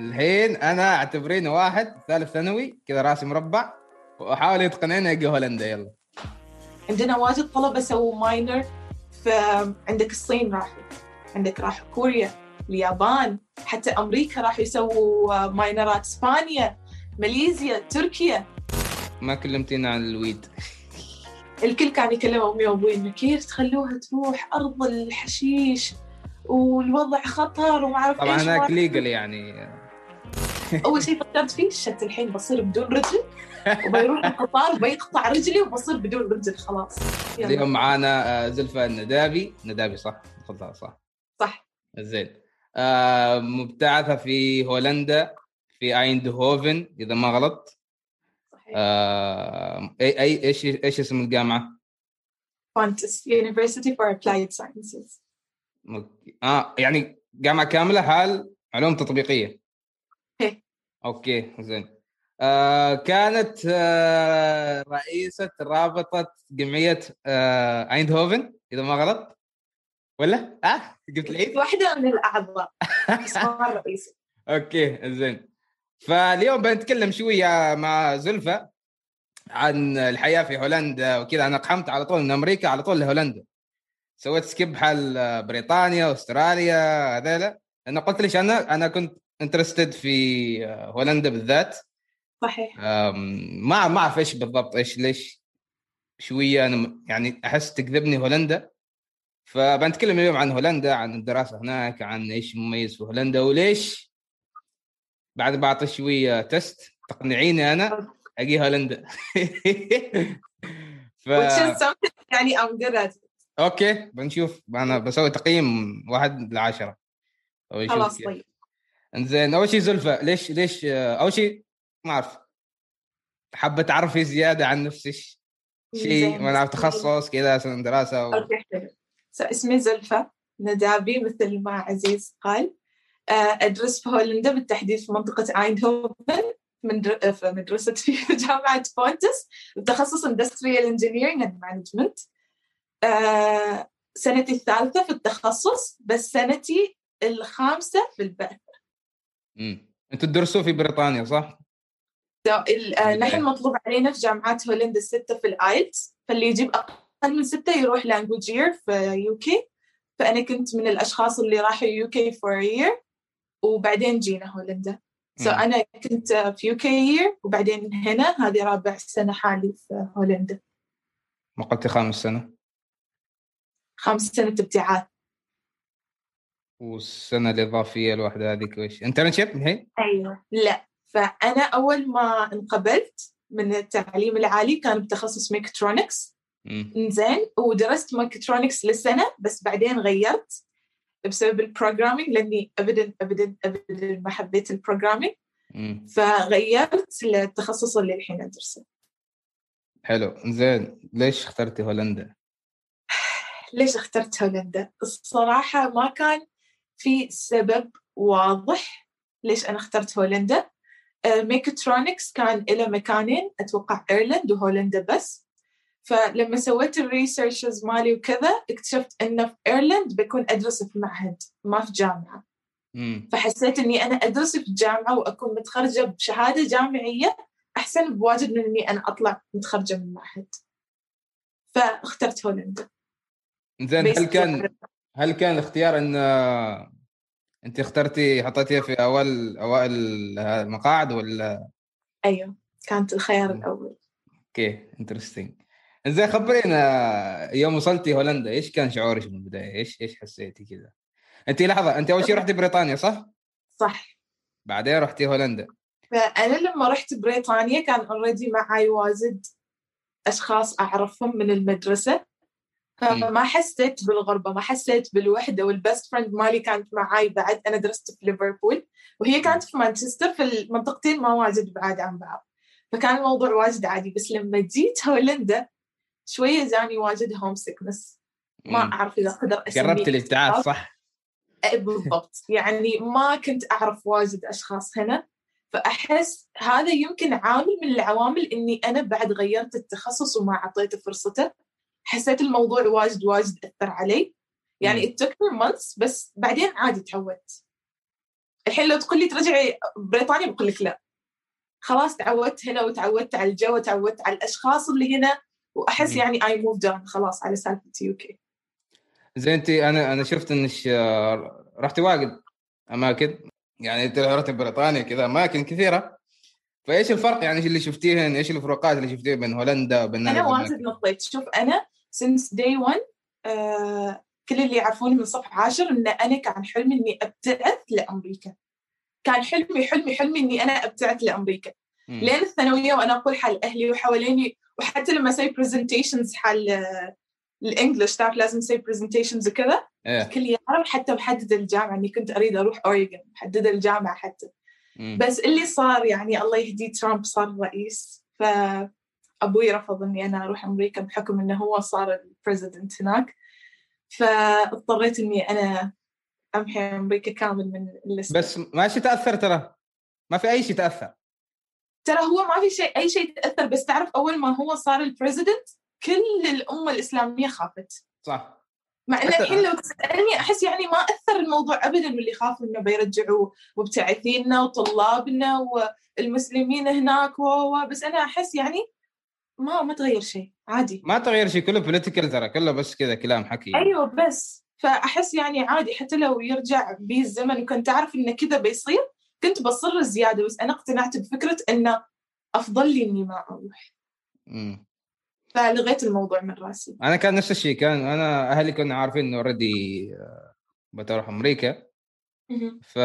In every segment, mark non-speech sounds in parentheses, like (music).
الحين أنا أعتبريني واحد ثالث ثانوي كذا رأسي مربع وأحاول يتقنعني أجي هولندا يلا. عندنا واجد طلبة سووا minor فعندك الصين راحوا عندك راحوا كوريا اليابان حتى أمريكا راحوا يسووا minor ات إسبانيا ماليزيا تركيا. ما كلمتينا عن ال weed. الكل كان يكلم أمي وأبوي إنه كيف تخلوها تروح أرض الحشيش والوضع خطر وما أعرف طبعا هناك ليجل يعني. أول شيء فكرت فيه شت الحين بصير بدون رجل وبيروح القطار بيقطع رجلي وبصير بدون رجل خلاص. اليوم معانا آه، زلفة الندابي. ندابي صح؟ تفضل صح. صح. زين. آه، مبتعثة في هولندا في أيندهوفن إذا ما غلط. صحيح. آه، أي أي إيش إيش اسم الجامعة؟ Fontys University for Applied Sciences. آه يعني جامعة كاملة حال علوم تطبيقية. إيه. أوكي زين. آه كانت آه رئيسة رابطة جمعية آه ايندهوفن إذا ما غلط. ولا؟ آه قلت العيد؟ (laughs) واحدة من اسمها الرئيسي (laughs) أوكي زين. فاليوم بنتكلم شوية مع زلفة عن الحياة في هولندا وكذا. أنا قحمت على طول من أمريكا على طول لهولندا. سويت skip حال بريطانيا أستراليا هذيلا. أنا قلت ليش أنا أنا كنت interested في هولندا بالذات. صحيح. ما ما اعرف إيش بالضبط إيش ليش شوية أنا يعني أحس تجذبني هولندا. فبنتكلم اليوم عن هولندا عن الدراسة هناك عن إيش مميز في هولندا وليش بعد بعطي شوية test تقنعيني أنا أجي هولندا. (laughs) ف (laughs) يعني I'm good at. it أوكي بنشوف. أنا بسوي تقييم واحد نشوف خلاص. طيب. انزين أول شيء زلفة ليش ليش آه، أول شيء ما أعرف. حابة تعرفي زيادة عن نفسك شيء نعرف تخصص كذا سنة دراسة و... أوكي حلو. So, اسمي زلفة ندابي مثل ما عزيز قال. آه، أدرس في هولندا بالتحديد في منطقة ايندهوفن من در... في مدرسة (laughs) في جامعة Fontys بتخصص Industrial Engineering and Management. آه، سنتي الثالثة في التخصص بس سنتي الخامسة في البحث مم. أنتوا تدرسوا في بريطانيا صح؟ آه، بداية. نحن مطلوب علينا في جامعات هولندا الستة في ال IELTS فاللي يجيب أقل من ستة يروح language year في UK فأنا كنت من الأشخاص اللي راحوا UK for year وبعدين جينا هولندا so so, مم. أنا كنت في UK year وبعدين هنا هذه رابع سنة حالي في هولندا ما قلتي خامس سنة خامس سنة ابتعاث والسنة الاضافيه الواحده هذيك وش internship الحين؟ أيوة لا فأنا أول ما انقبلت من التعليم العالي كان بتخصص ميكاترونكس. إنزين ودرست ميكاترونكس لسنه بس بعدين غيرت بسبب ال programming لأني ابدا ابدا ابدا ما حبيت ال programming. فغيرت للتخصص اللي الحين أدرسه حلو زين ليش اخترتي هولندا؟ ليش اخترت هولندا؟ الصراحة ما كان في سبب واضح ليش أنا اخترت هولندا. ميكاترونكس كان له مكانين أتوقع ايرلند وهولندا بس. فلما سويت ال researches مالي وكذا اكتشفت إنه في ايرلند بكون أدرس في معهد ما في جامعة. مم. فحسيت إني أنا أدرس في جامعة وأكون متخرجة بشهادة جامعية أحسن بواجد من إني أنا أطلع متخرجة من معهد. فاخترت هولندا. زين هل كان هل كان الاختيار أن أنت اخترتي حطيتيها في أول أوائل المقاعد ولا؟ أيوه كانت الخيار الأول. Okay interesting زين خبرينا يوم وصلتي هولندا إيش كان شعورك من البداية؟ إيش إيش حسيتي كذا؟ أنت لحظة أنت أول شيء رحتي بريطانيا صح؟ صح. بعدين رحتي هولندا. فأنا لما رحت بريطانيا كان already معي واجد أشخاص أعرفهم من المدرسة. فما حسيت بالغربة ما حسيت بالوحدة وال best friend مالي كانت معي بعد أنا درست في ليفربول وهي كانت في مانشستر في المنطقتين ما واجد بعاد عن بعض. فكان الموضوع واجد عادي بس لما جيت هولندا شوية جاني واجد هوم سيكنس ما. أعرف إذا أقدر أسميه قربت الابتعاث صح؟ بالضبط. يعني ما كنت أعرف واجد أشخاص هنا فأحس هذا يمكن عامل من العوامل إني أنا بعد غيرت التخصص وما أعطيته فرصته. حسيت الموضوع واجد واجد أثر علي. يعني it took me months بس بعدين عادي تعودت. الحين لو تقول لي ترجعي بريطانيا بقول لك لا. خلاص تعودت هنا وتعودت على الجو وتعودت على الأشخاص اللي هنا وأحس. يعني I move down خلاص على سالفة UK زين انت أنا أنا شفت إنك آه، رحتي واجد أماكن. يعني أنت رحت بريطانيا كذا أماكن كثيرة. فإيش الفرق يعني اللي شفتيهن؟ إيش الفروقات اللي شفتيها بين هولندا وبين أنا؟ واجد نطيت. شوف أنا since day one. آه كل اللي يعرفوني من صف عاشر إن أنا كان حلمي إني أبتعث لأمريكا. كان حلمي حلمي حلمي إني أنا أبتعث لأمريكا. مم. لين الثانوية وأنا أقول حال أهلي وحواليني وحتى لما أسوي presentations حال آه، ال English تعرف لازم أسوي presentations وكذا؟ الكل يعرف حتى محدد الجامعة إني كنت أريد أروح اوريجن محدده الجامعة حتى. مم. بس اللي صار يعني الله يهديه ترامب صار رئيس. فأبوي رفض إني أنا أروح أمريكا بحكم إنه هو صار ال president هناك. فاضطريت إني أنا أمحي أمريكا كامل من ال list. بس ما شيء تأثر ترى؟ ما في أي شيء تأثر. ترى هو ما في شيء أي شيء تأثر بس تعرف أول ما هو صار ال president كل الأمة الإسلامية خافت. صح. مع حتى- الحين لو تسألني أحس يعني ما أثر الموضوع أبدا واللي خافوا إنه بيرجعوا مبتعثينا وطلابنا والمسلمين هناك و بس أنا أحس يعني ما ما تغير شيء عادي. ما تغير شيء كله political ترى كله بس كذا كلام حكي. أيوه بس فأحس يعني عادي حتى لو يرجع بي الزمن وكنت اعرف إنه كذا بيصير كنت بصر زيادة بس أنا اقتنعت بفكرة إنه أفضل لي إني ما أروح. مم. فلغيت الموضوع من راسي. أنا كان نفس الشيء كان أنا أهلي كنا عارفين إنه already بتروح أمريكا. مهم. ف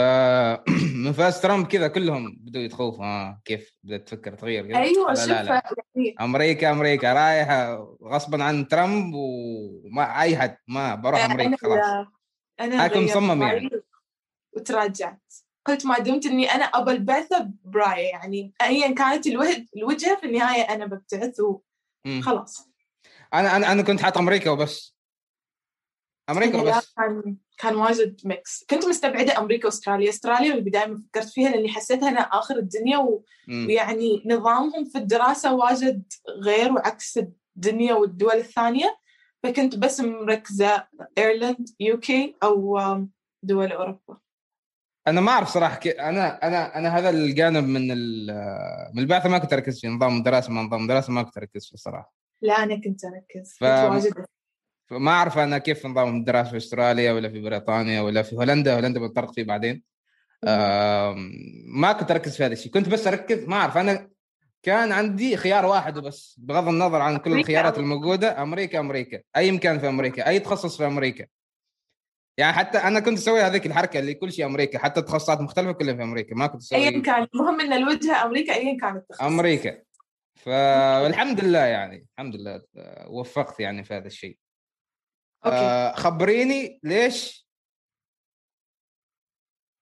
(clears throat) من فاز ترامب كذا كلهم بدوا يتخوفوا. آه كيف بدأت تفكر تغير كذا؟ أيوه لا شوف لا. لا يعني. أمريكا أمريكا رايحة غصبا عن ترامب وما أي حد ما بروح أنا أمريكا خلاص. لا، أنا هاكم غيرت مصمم يعني. وتراجعت. قلت ما دمت إني أنا ابى البعثه براية يعني. ايا كانت الوجه الوجهه في النهاية أنا ببتعث. وخلاص أنا أنا أنا كنت حاط أمريكا وبس. أمريكا وبس. كان واجد mix كنت مستبعدة أمريكا وأستراليا. أستراليا من البداية ما فكرت فيها لأني حسيتها أنا آخر الدنيا و... ويعني نظامهم في الدراسة واجد غير وعكس الدنيا والدول الثانية. فكنت بس مركزة ايرلند UK أو آم، دول أوروبا. أنا ما أعرف صراحة كي... أنا أنا أنا هذا الجانب من ال... من البعثة ما كنت أركز فيه. نظام الدراسة ما نظام الدراسة ما كنت أركز فيه الصراحه لا أنا كنت أركز. ف- كنت واجد فما أعرف أنا كيف نظام الدراسة في أستراليا ولا في بريطانيا ولا في هولندا. هولندا بنطرق فيه بعدين. ما كنت أركز في هذا الشيء. كنت بس أركز ما أعرف. أنا كان عندي خيار واحد وبس بغض النظر عن كل الخيارات الموجودة. أمريكا أمريكا. أي مكان في أمريكا. أي تخصص في أمريكا. يعني حتى أنا كنت أسوي هذيك الحركة اللي كل شيء أمريكا. حتى تخصصات مختلفة كلها في أمريكا. ما كنت ايا أسوي كان. المهم إن الوجهة أمريكا ايا كان التخصص. أمريكا. فالحمد لله يعني. الحمد لله آه، وفقت يعني في هذا الشيء. آه، خبريني ليش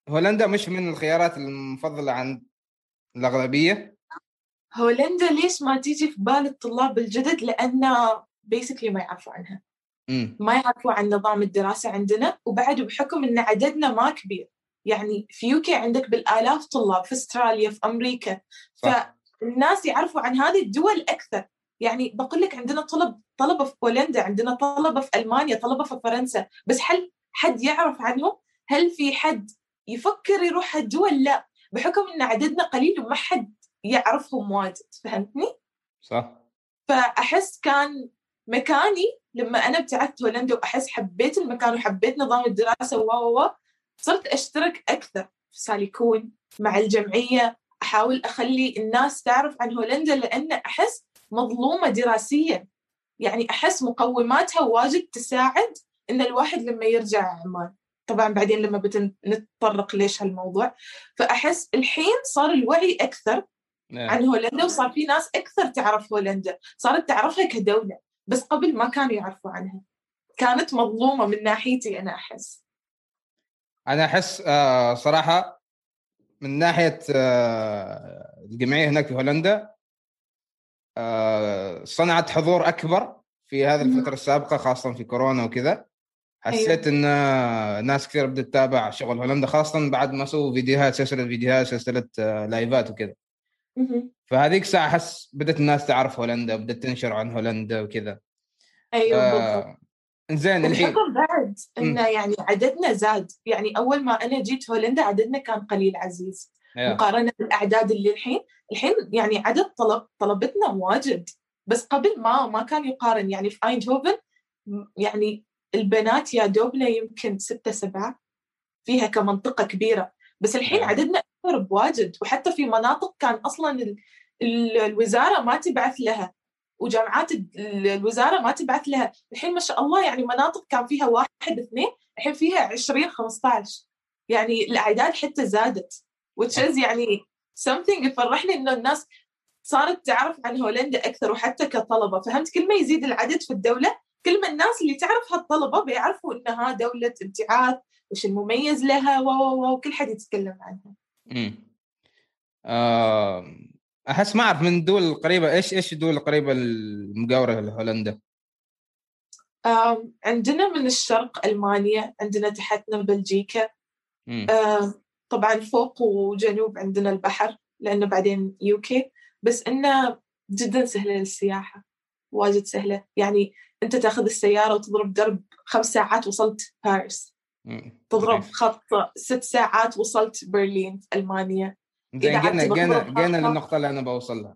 هولندا مش من الخيارات المفضلة عند الأغلبية؟ هولندا ليش ما تيجي في بال الطلاب الجدد؟ لأن بيسكلي ما يعرفوا عنها. امم ما يعرفوا عن نظام الدراسة عندنا وبعد بحكم أن عددنا ما كبير. يعني في يوكي عندك بالآلاف طلاب في أستراليا في أمريكا. صح. فالناس يعرفوا عن هذه الدول أكثر. يعني بقول لك عندنا طلب طلبة في بولندا عندنا طلبة في ألمانيا طلبة في فرنسا. بس هل حد يعرف عنهم؟ هل في حد يفكر يروح هالدول لا. بحكم أن عددنا قليل وما حد يعرفهم واجد. فهمتني؟ صح. فأحس كان مكاني لما أنا ابتعثت هولندا وأحس حبيت المكان وحبيت نظام الدراسة. و و صرت أشترك أكثر في ساليكون مع الجمعية. أحاول أخلي الناس تعرف عن هولندا لأن أحس مظلومة دراسيا يعني أحس مقوماتها واجد تساعد إن الواحد لما يرجع عمان طبعا بعدين لما بنتطرق ليش هالموضوع. فأحس الحين صار الوعي أكثر. إيه. عن هولندا وصار في ناس أكثر تعرف هولندا. صارت تعرفها كدولة بس قبل ما كانوا يعرفوا عنها. كانت مظلومة من ناحيتي أنا أحس. أنا أحس آه، صراحة من ناحية آه، الجمعية هناك في هولندا صنعت حضور أكبر في هذه. الفترة السابقة خاصة في كورونا وكذا. حسيت إن آه، ناس كثير بدات تتابع شغل هولندا خاصة بعد ما سووا فيديوهات سلسلة فيديوهات سلسلة آه، لايفات وكذا. فهذيك الساعة احس بدأت الناس تعرف هولندا بدأت تنشر عن هولندا وكذا. أيوه آه، زين الحين بعد انه يعني عددنا زاد. يعني أول ما أنا جيت هولندا عددنا كان قليل عزيز. مقارنة بالأعداد اللي الحين الحين يعني عدد طلب طلبتنا واجد. بس قبل ما ما كان يقارن يعني في ايندهوفن يعني البنات يا دوبنا يمكن ستة سبعة فيها كمنطقة كبيرة. بس الحين. عددنا أكبر بواجد. وحتى في مناطق كان أصلا ال- ال- الوزارة ما تبعث لها. وجامعات ال- الوزارة ما تبعث لها. الحين ما شاء الله يعني مناطق كان فيها واحد اثنين الحين فيها 20 15 يعني الأعداد حتى زادت. Which is يعني something يفرحني إنه الناس صارت تعرف عن هولندا أكثر وحتى كطلبة. فهمت؟ كل ما يزيد العدد في الدولة كل ما الناس اللي تعرف هالطلبة بيعرفوا إنها دولة ابتعاث وش المميز لها و وكل حد يتكلم عنها. مم. آه، أحس ما أعرف من الدول القريبه إيش إيش الدول القريبه المجاوره لهولندا؟ عندنا من الشرق ألمانيا عندنا تحتنا بلجيكا. مم. طبعا فوق وجنوب عندنا البحر لأنه بعدين يوكي بس إنه جدا سهلة للسياحة واجد سهلة. يعني أنت تأخذ السيارة وتضرب درب خمس ساعات وصلت باريس. تضرب. خط ست ساعات وصلت برلين ألمانيا. زين جينا جينا جينا للنقطة اللي أنا بوصل لها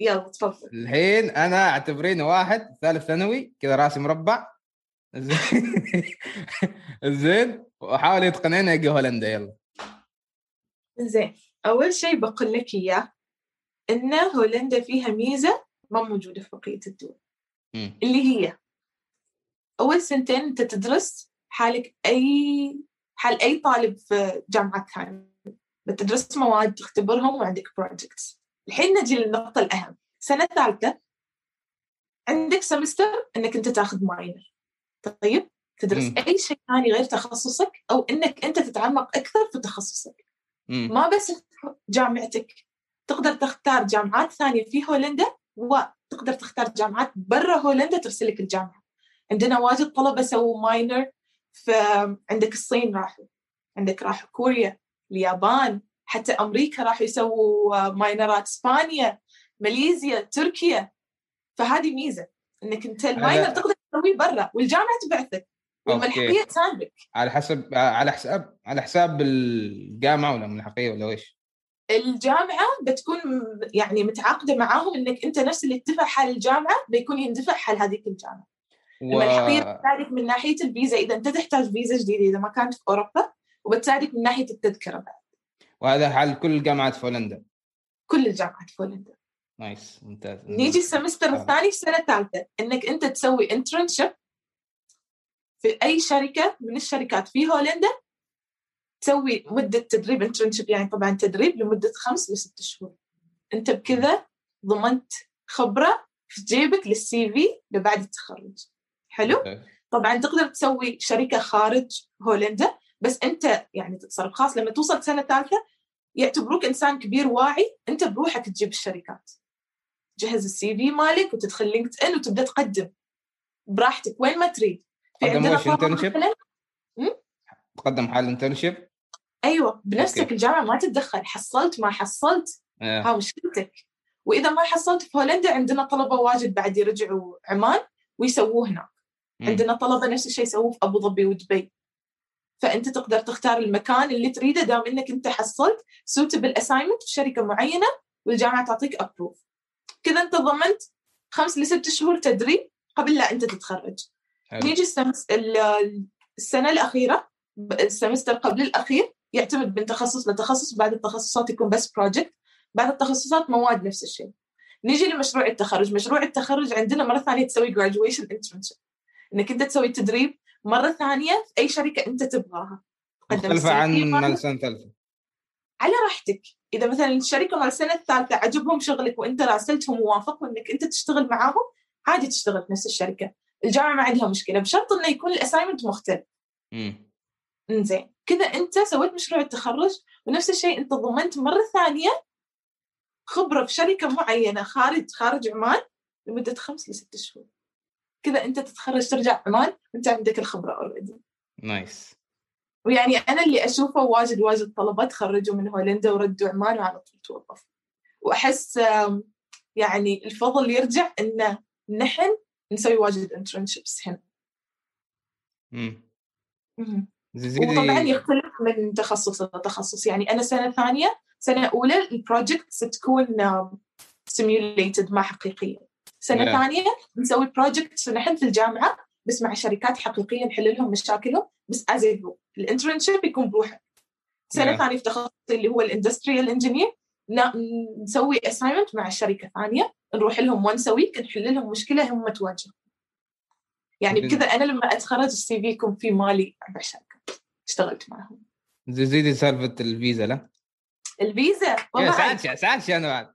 يلا تفضل. الحين أنا اعتبريني واحد ثالث ثانوي كذا راسي مربع. (laughs) زين. زين. وأحاول يتقنعني أجي هولندا يلا. زين. أول شيء بقول لك إياه إن هولندا فيها ميزة ما موجودة في بقية الدول. اللي هي أول سنتين أنت تدرس حالك أي حال أي طالب في جامعة ثانية. بتدرس مواد تختبرهم وعندك projects الحين نجي للنقطة الأهم. سنة ثالثة عندك semester إنك أنت تاخذ minor طيب؟ تدرس مم. أي شيء ثاني غير تخصصك أو إنك أنت تتعمق أكثر في تخصصك. ما بس جامعتك تقدر تختار جامعات ثانية في هولندا وتقدر تختار جامعات برا هولندا ترسلك الجامعة. عندنا واجد طلبة سووا ماينر فعندك الصين راحوا عندك راحوا كوريا اليابان حتى أمريكا راحوا يسووا ماينرات إسبانيا ماليزيا تركيا. فهذه ميزة إنك أنت الماينر تقدر تسويه برا والجامعة تبعثك والملحقية تساندك على حسب على حساب على حساب الجامعة ولا الملحقية ولا إيش؟ الجامعة بتكون يعني متعاقدة معاهم إنك أنت نفس اللي اتفق حال الجامعة بيكون يندفع حال هذيك الجامعة. و... الملحقية بتساعدك من ناحية الفيزا إذا أنت تحتاج فيزا جديدة إذا ما كانت في أوروبا وبتساعدك من ناحية التذكرة بعد. وهذا حال كل الجامعات في هولندا كل الجامعات في هولندا. nice ممتاز نيجي ال semester آه. الثاني في سنة ثالثة إنك أنت تسوي internship في أي شركة من الشركات في هولندا تسوي مدة تدريب internship يعني طبعا تدريب لمدة خمس لست شهور. أنت بكذا ضمنت خبرة في جيبك لل CV لبعد التخرج. حلو؟ طبعا تقدر تسوي شركة خارج هولندا بس أنت يعني تتصرف خاص لما توصل سنة ثالثة يعتبروك إنسان كبير واعي أنت بروحك تجيب الشركات. تجهز ال CV مالك وتدخل LinkedIn وتبدأ تقدم براحتك وين ما تريد. عندنا؟ مثلاً؟ تقدم حال internship أيوه بنفسك okay. الجامعة ما تتدخل. حصلت ما حصلت؟ آه. ها مشكلتك؟ وإذا ما حصلت في هولندا عندنا طلبة واجد بعد يرجعوا عمان ويسووه هناك. عندنا طلبة نفس الشيء يسووه في أبو ظبي ودبي. فأنت تقدر تختار المكان اللي تريده دام إنك أنت حصلت suitable assignment في شركة معينة والجامعة تعطيك approve كذا انت ضمنت خمس لست شهور تدريب قبل لا أنت تتخرج. نيجي السمس... ال- السنة الأخيرة ال semester قبل الأخير يعتمد من تخصص لتخصص بعد التخصصات يكون بس project بعد التخصصات مواد نفس الشيء. نيجي لمشروع التخرج. مشروع التخرج عندنا مرة ثانية تسوي graduation internship. إنك أنت تسوي تدريب مرة ثانية في أي شركة أنت تبغاها. السي عن السنة الثالثة على راحتك. إذا مثلا الشركة مال السنة الثالثه عجبهم شغلك وأنت راسلتهم ووافقوا إنك أنت تشتغل معاهم عادي تشتغل في نفس الشركة. الجامعة ما عندها مشكلة بشرط إنه يكون ال assignment مختلف. إنزين. كذا أنت سويت مشروع التخرج ونفس الشيء أنت ضمنت مرة ثانية خبرة في شركة معينة خارج خارج عمان لمدة خمس لست شهور. كذا أنت تتخرج ترجع عمان وانت عندك الخبرة already nice ويعني أنا اللي أشوفه واجد واجد طلبه تخرجوا من هولندا وردوا عمان وعلى طول توظفوا وأحس يعني الفضل يرجع ان نحن نسوي واجد internships هنا مم. مهم. زيدي وطبعا يختلف من تخصص لتخصص يعني أنا سنة ثانية سنة أولى ال projects تكون simulated ما حقيقية سنة Yeah. ثانية نسوي projects نحن في الجامعة بس مع شركات حقيقية نحل لهم مشاكلهم بس as ال internship يكون بروحه سنة Yeah. ثانية في تخصصي اللي هو ال industrial engineer نسوي assignment مع شركة ثانية نروح لهم once a week نحل لهم مشكلة هم تواجههم يعني بكذا أنا لما أتخرج ال CV يكون في مالي أربع شركات اشتغلت معهم. زيدي سالفة الفيزا لا؟ الفيزا؟ يا طبعا سالش سالش أنا بعد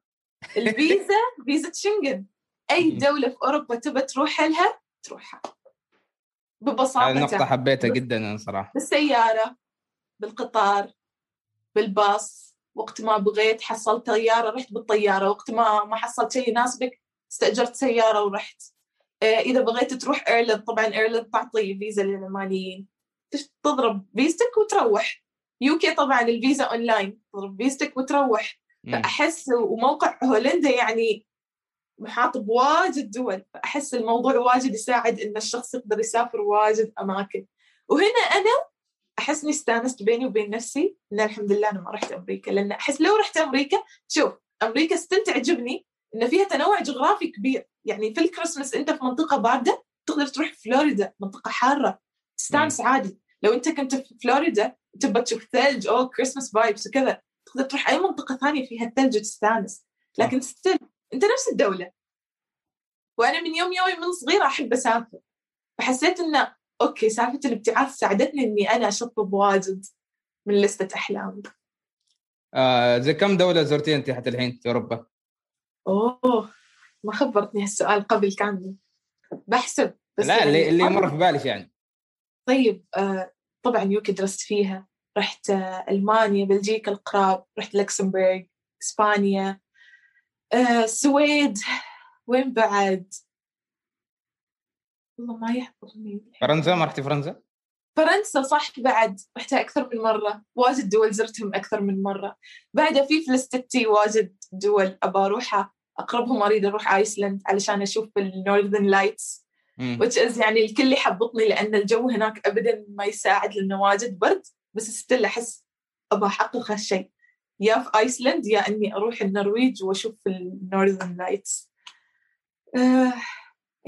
الفيزا فيزا شنغن. أي دولة في أوروبا تبى تروح لها تروحها. ببساطة نقطة. حبيتها جدا أنا صراحة. بالسيارة بالقطار بالباص. وقت ما بغيت حصلت طيارة رحت بالطيارة. وقت ما ما حصلت شيء يناسبك استأجرت سيارة ورحت. آه، إذا بغيت تروح ايرلند طبعا ايرلند تعطي فيزا للعمانيين تضرب فيزتك وتروح. UK طبعا الفيزا اونلاين تضرب فيزتك وتروح. فأحس وموقع هولندا يعني محاط بواجد دول. فأحس الموضوع واجد يساعد إن الشخص يقدر يسافر واجد أماكن. وهنا أنا أحس إني استأنست بيني وبين نفسي إن الحمد لله أنا ما رحت أمريكا لأن أحس لو رحت أمريكا شوف أمريكا still تعجبني إن فيها تنوع جغرافي كبير. يعني في الكريسماس أنت في منطقة باردة تقدر تروح فلوريدا منطقة حارة تستأنس عادي. لو أنت كنت في فلوريدا تبى تشوف ثلج أو Christmas vibes وكذا تقدر تروح أي منطقة ثانية فيها ثلج وتستأنس. لكن still أنت نفس الدولة. وأنا من يوم يومي من صغيرة أحب أسافر. فحسيت انه okay سالفة الابتعاث ساعدتني إني أنا اشطب واجد من لستة احلامي آه زي كم دولة زرتي انت حتى الحين في أوروبا؟ أوه ما خبرتني هالسؤال قبل كان بحسب بس لا يعني اللي اللي مر في بالك يعني. طيب آه طبعا UK درست فيها. رحت آه ألمانيا بلجيكا القراب. رحت لكسمبورغ إسبانيا. آه السويد وين بعد؟ والله ما يحضرني فرنسا؟ ما رحتي فرنسا؟ فرنسا صح بعد رحتها أكثر من مرة. واجد دول زرتهم أكثر من مرة. بعدها في لستي واجد دول أبى أروحها. أقربهم أريد أروح آيسلند علشان أشوف ال northern lights which is يعني الكل يحبطني لأن الجو هناك أبدا ما يساعد لأنه واجد برد بس still أحس أبى أحقق هالشيء يا في آيسلند يا إني أروح النرويج وأشوف ال northern lights آه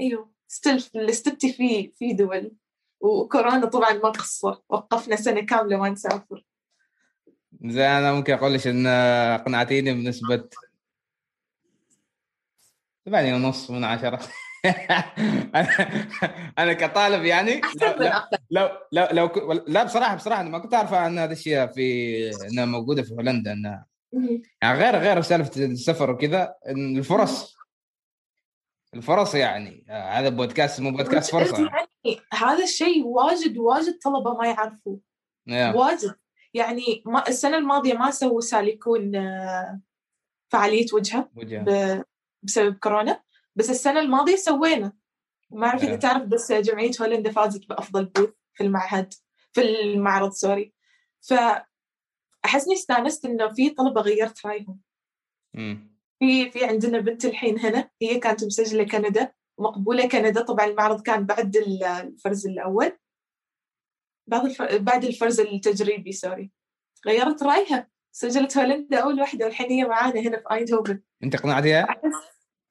أيوه. still في لستي في في دول. وكورونا طبعا ما قصر وقفنا سنة كاملة ما نسافر. زي أنا ممكن أقول لك إن اقنعتيني بنسبة ثمانية ونص من عشرة. (laughs) أنا كطالب يعني لو لو لو, لو, لا بصراحة بصراحة أنا ما كنت أعرف عن هذه الأشياء في إنها موجودة في هولندا. إنها يعني غير غير سالفة السفر وكذا الفرص الفرص يعني آه، هذا بودكاست مو بودكاست فرصة يعني هذا الشيء واجد واجد طلبة ما يعرفوه يا. واجد يعني ما السنة الماضية ما سووا سالكون آه، فعالية وجهة وجه. ب- بسبب كورونا بس السنة الماضية سوينا ما أعرف إذا آه. تعرف بس جمعية هولندا فازت بأفضل booth في المعهد في المعرض sorry فأحس إني استانست إنه في طلبة غيرت رأيهم مم. في في عندنا بنت الحين هنا هي كانت مسجلة كندا ومقبولة كندا. طبعا المعرض كان بعد ال- الفرز الأول. بعد الفر... بعد الفرز التجريبي sorry. غيرت رأيها. سجلت هولندا أول واحدة والحين هي معانا هنا في ايندهوفن أنت قنعتيها؟ أحس.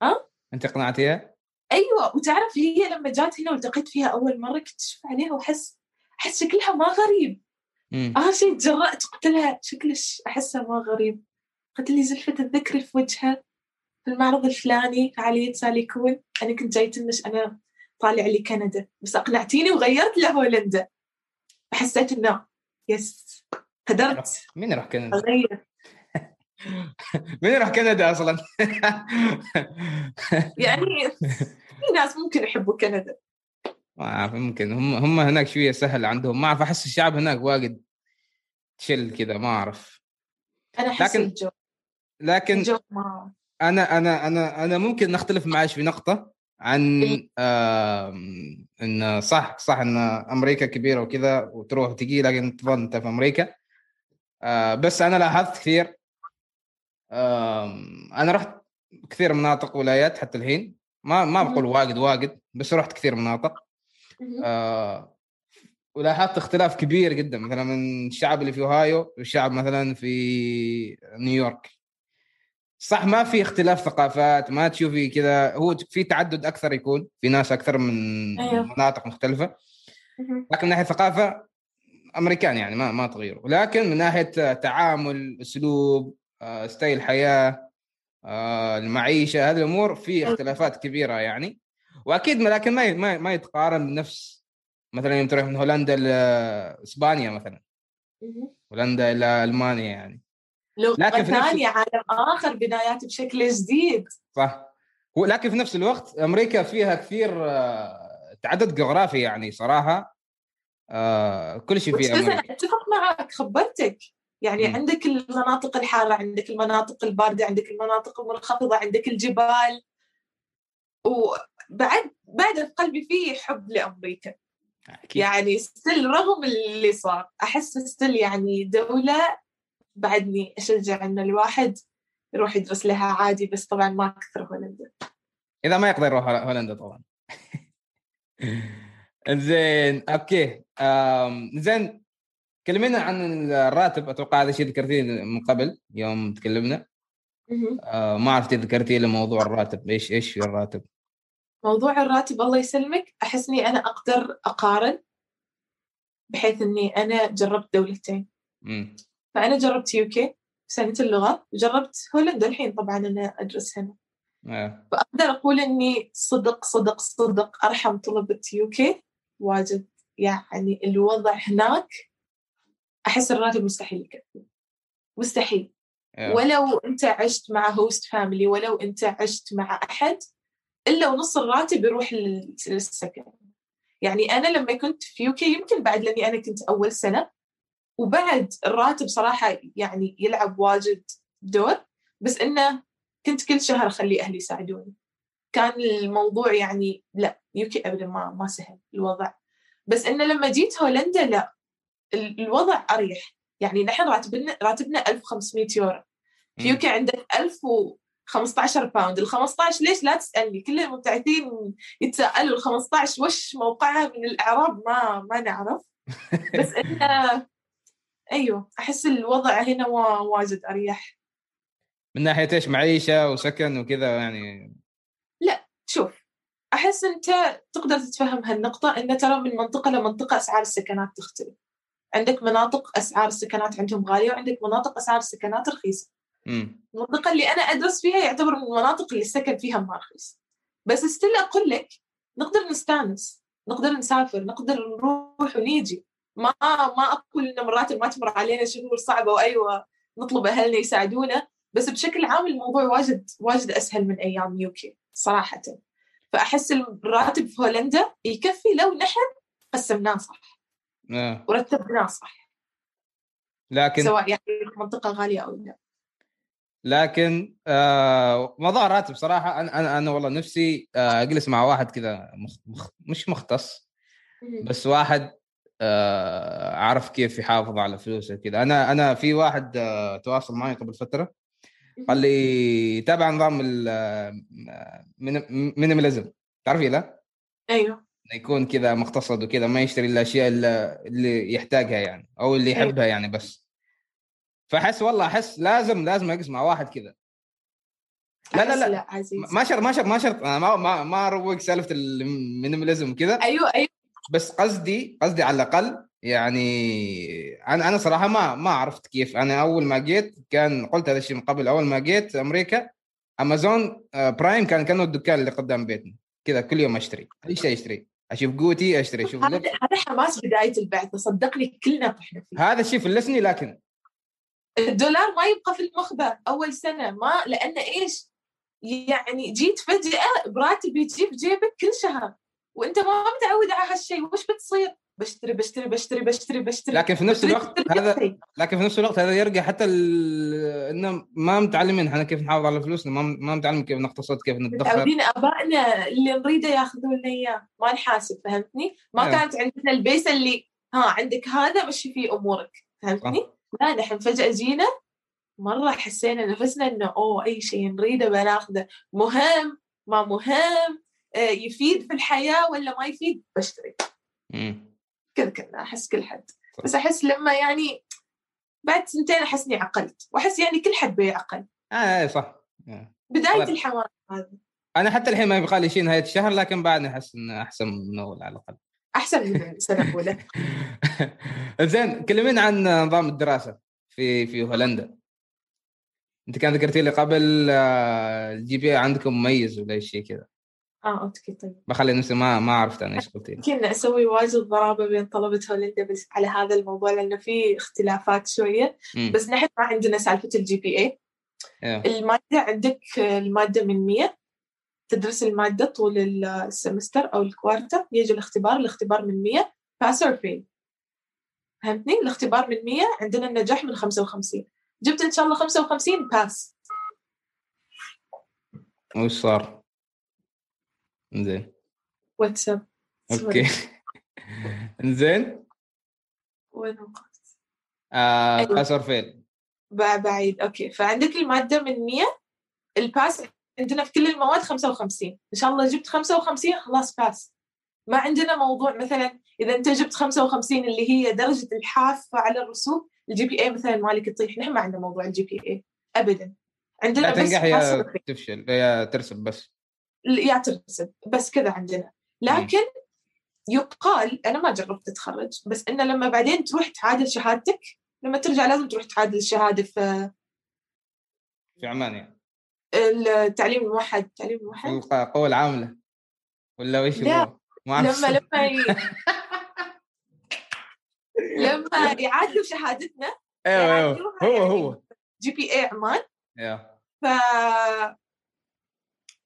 ها؟ أنت قنعتيها؟ أيوه. وتعرف هي لما جات هنا والتقيت فيها أول مرة كنت أشوف عليها وأحس أحس شكلها ما غريب. آخر شيء تجرأت قلت لها شكلش أحسها ما غريب. قلت لي زلفة الذكر في وجهها في المعرض الفلاني فعالية سالي كون أنا كنت جاي تنش أنا طالع لي كندا بس أقنعتيني وغيرت له هولندا. فحسيت إنه يس قدرت مين راح كندا؟ اغير (laughs) مين راح كندا أصلا؟ (laughs) يعني في ناس ممكن يحبوا كندا. ما أعرف ممكن. هم هم هناك شوية سهل عندهم. ما أعرف أحس الشعب هناك واجد تشل كذا ما أعرف. أنا أحس لكن- الجو لكن أنا أنا أنا أنا ممكن نختلف معاش في نقطة عن. آم، إن صح صح إن أمريكا كبيرة وكذا وتروح وتجي لكن تظل أنت في أمريكا. آه، بس أنا لاحظت كثير آم، أنا رحت كثير مناطق ولايات حتى الحين. ما ما بقول واجد واجد بس رحت كثير مناطق. آه، ولاحظت اختلاف كبير جدا مثلا من الشعب اللي في أوهايو والشعب مثلا في نيويورك. صح ما في اختلاف ثقافات ما تشوفي كذا. هو في تعدد أكثر يكون في ناس أكثر من أيوه. مناطق مختلفة. لكن من ناحية ثقافة أمريكان يعني ما ما تغيروا لكن من ناحية تعامل أسلوب آه، ستايل حياة آه، المعيشة هذه الأمور في اختلافات كبيرة يعني. وأكيد لكن ما ما يتقارن بنفس. مثلا يوم تروح من هولندا لإسبانيا مثلا. هولندا إلى ألمانيا يعني. لغة لكن في نفس- ثانية عالم آخر بدايات بشكل جديد. صح. هو لكن في نفس الوقت أمريكا فيها كثير آه، تعدد جغرافي يعني صراحة آه، كل شيء في بس أمريكا. أنا أتفق معك خبرتك. يعني مم. عندك المناطق الحارة عندك المناطق الباردة عندك المناطق المنخفضة عندك الجبال. وبعد بعد قلبي فيه حب لأمريكا. أكيد. يعني still رغم اللي صار أحس still يعني دولة بعدني أشجع إن الواحد يروح يدرس لها عادي بس طبعا ما كثر هولندا. إذا ما يقدر يروح هولندا طبعا. (laughs) زين أوكي. زين كلمينا عن الراتب. أتوقع هذا الشيء ذكرتيه من قبل يوم تكلمنا. آه، ما عرفت ذكرتي لي موضوع الراتب. إيش إيش في الراتب؟ موضوع الراتب الله يسلمك. أحس إني أنا أقدر أقارن بحيث إني أنا جربت دولتين. فأنا جربت يوكي سنة اللغة وجربت هولندا الحين طبعا أنا أدرس هنا. آه. فأقدر أقول إني صدق صدق صدق أرحم طلبة UK واجد يعني الوضع هناك أحس الراتب مستحيل يكفي. مستحيل. آه. ولو أنت عشت مع host family ولو أنت عشت مع أحد إلا ونص الراتب يروح لل- للسكن. يعني أنا لما كنت في UK يمكن بعد لأني أنا كنت أول سنة وبعد الراتب صراحة يعني يلعب واجد دور بس إنه كنت كل شهر أخلي أهلي يساعدوني. كان الموضوع يعني لا UK أبدا ما ما سهل الوضع. بس إنه لما جيت هولندا لا ال- الوضع أريح. يعني نحن راتبنا راتبنا 1500 يورو. في. UK عندك 1015 pound ال 15 ليش لا تسألني؟ كل المبتعثين يتساءلوا ال 15 وش موقعها من الإعراب؟ ما ما نعرف. (laughs) بس إنه أيوه أحس الوضع هنا وا- واجد أريح. من ناحية إيش؟ معيشة وسكن وكذا يعني. شوف أحس أنت تقدر تتفهم هالنقطة إن ترى من منطقة لمنطقه أسعار السكنات تختلف. عندك مناطق أسعار السكنات عندهم غالية وعندك مناطق أسعار السكنات رخيصة. امم المنطقة اللي أنا أدرس فيها يعتبر من المناطق اللي السكن فيها ما رخيص. بس ستيل أقول لك نقدر نستانس نقدر نسافر نقدر نروح ونيجي. ما ما أقول إن مرات ما تمر علينا شهور صعبة وأيوة نطلب أهلنا يساعدونا. بس بشكل عام الموضوع واجد واجد أسهل من أيام يوكي صراحة. فأحس الراتب في هولندا يكفي لو نحن قسمناه صح. آه. ورتبناه صح. لكن سواء يعني في منطقة غالية أو لا. لكن آه موضوع الراتب صراحة. أنا أنا أنا والله نفسي آه أجلس مع واحد كذا مخ... مخ... مش مختص بس واحد آه عارف كيف يحافظ على فلوسه كذا أنا أنا في واحد آه تواصل معي قبل فترة قال لي تابع نظام ال minimalism تعرفي لا؟ أيوه. إنه يكون كذا مقتصد وكذا ما يشتري الاشياء اللي, يحتاجها يعني أو اللي أيوة. يحبها يعني بس. فأحس والله أحس لازم لازم اجلس مع واحد كذا. لا لا لا ما شرط ما شرط ما شرط أنا ما ما ما أروق سالفة ال minimalism وكذا. أيوه أيوه. بس قصدي قصدي على الأقل يعني أنا أنا صراحة ما ما عرفت كيف. أنا أول ما جيت كان قلت هذا الشيء من قبل أول ما جيت أمريكا امازون آه، برايم كان كانه الدكان اللي قدام بيتنا. كذا كل يوم أشتري. أي شيء أشتري. أشوف قوتي أشتري. أشوف هذا حماس بداية البعثه صدقني كلنا طحنا فيه. هذا الشيء فلسني لكن الدولار ما يبقى في المخبى أول سنة. ما لأن إيش؟ يعني جيت فجأة براتب يجي في جيبك كل شهر. وأنت ما متعود على هالشيء وش بتصير بشتري بشتري بشتري بشتري بشتري لكن في نفس الوقت هذا. لكن في نفس الوقت هذا يرجع حتى ال- إنه ما متعلمين إحنا كيف نحافظ على فلوسنا ما ما متعلمين كيف نقتصد كيف ندخر متعودين آبائنا اللي نريده ياخذون لنا إياه ما نحاسب فهمتني؟ ما أيوة. كانت عندنا البيس اللي ها عندك هذا مشي فيه أمورك فهمتني؟ لا نحن فجأة جينا مرة حسينا نفسنا إنه أوه أي شيء نريده بناخذه مهم ما مهم يفيد في الحياة ولا ما يفيد؟ بشتري. كذا كذا أحس كل حد. بس أحس لما يعني بعد سنتين أحس إني عقلت وأحس يعني كل حد بيعقل آه إيه، صح. آه. بداية. الحماس هذا. أنا حتى الحين ما يبغى لي شيء نهاية الشهر لكن بعدني أحس انه أحسن من أول على الأقل. أحسن من (laughs) السنة الأولى. زين كلمينا عن نظام الدراسة في في هولندا. أنت كان ذكرتي لي قبل آه، ال GPA عندكم مميز ولا شيء كذا؟ آه okay طيب بخلي نفسي ما ما عرفت أنا إيش قلتي. كنا أسوي واجد ضرابة بين طلبة هولندا بس على هذا الموضوع لأنه في اختلافات شوية مم. بس نحن ما عندنا سالفة ال GPA. المادة عندك المادة من 100 تدرس المادة طول ال semester أو ال quarter يجي الاختبار الاختبار من 100 pass or fail فهمتني الاختبار من 100 عندنا النجاح من 55 جبت إن شاء الله 55 باس وش صار؟ زين واتساب. okay. زين وين وقفت؟ آه أيوة. fail ب- بعيد. okay. فعندك المادة من 100 ال pass عندنا في كل المواد 55 إن شاء الله جبت 55 خلاص pass. ما عندنا موضوع مثلا إذا أنت جبت 55 اللي هي درجة الحافة على الرسوب ال GPA مثلا مالك يطيح نحن ما عندنا موضوع ال GPA ابدا. عندنا لا تنجح يا. تفشل يا ترسب بس. يا ترسب بس كذا عندنا لكن يقال أنا ما جربت أتخرج بس إنه لما بعدين تروح تعادل شهادتك لما ترجع لازم تروح تعادل الشهاده في في عمان يعني التعليم الموحد التعليم الموحد القوى العاملة ولا لا. هو؟ ما. لما لما ي... (laughs) لما يعادلوا شهادتنا أيوه أيوه هو يعني هو GPA عمان yeah. ف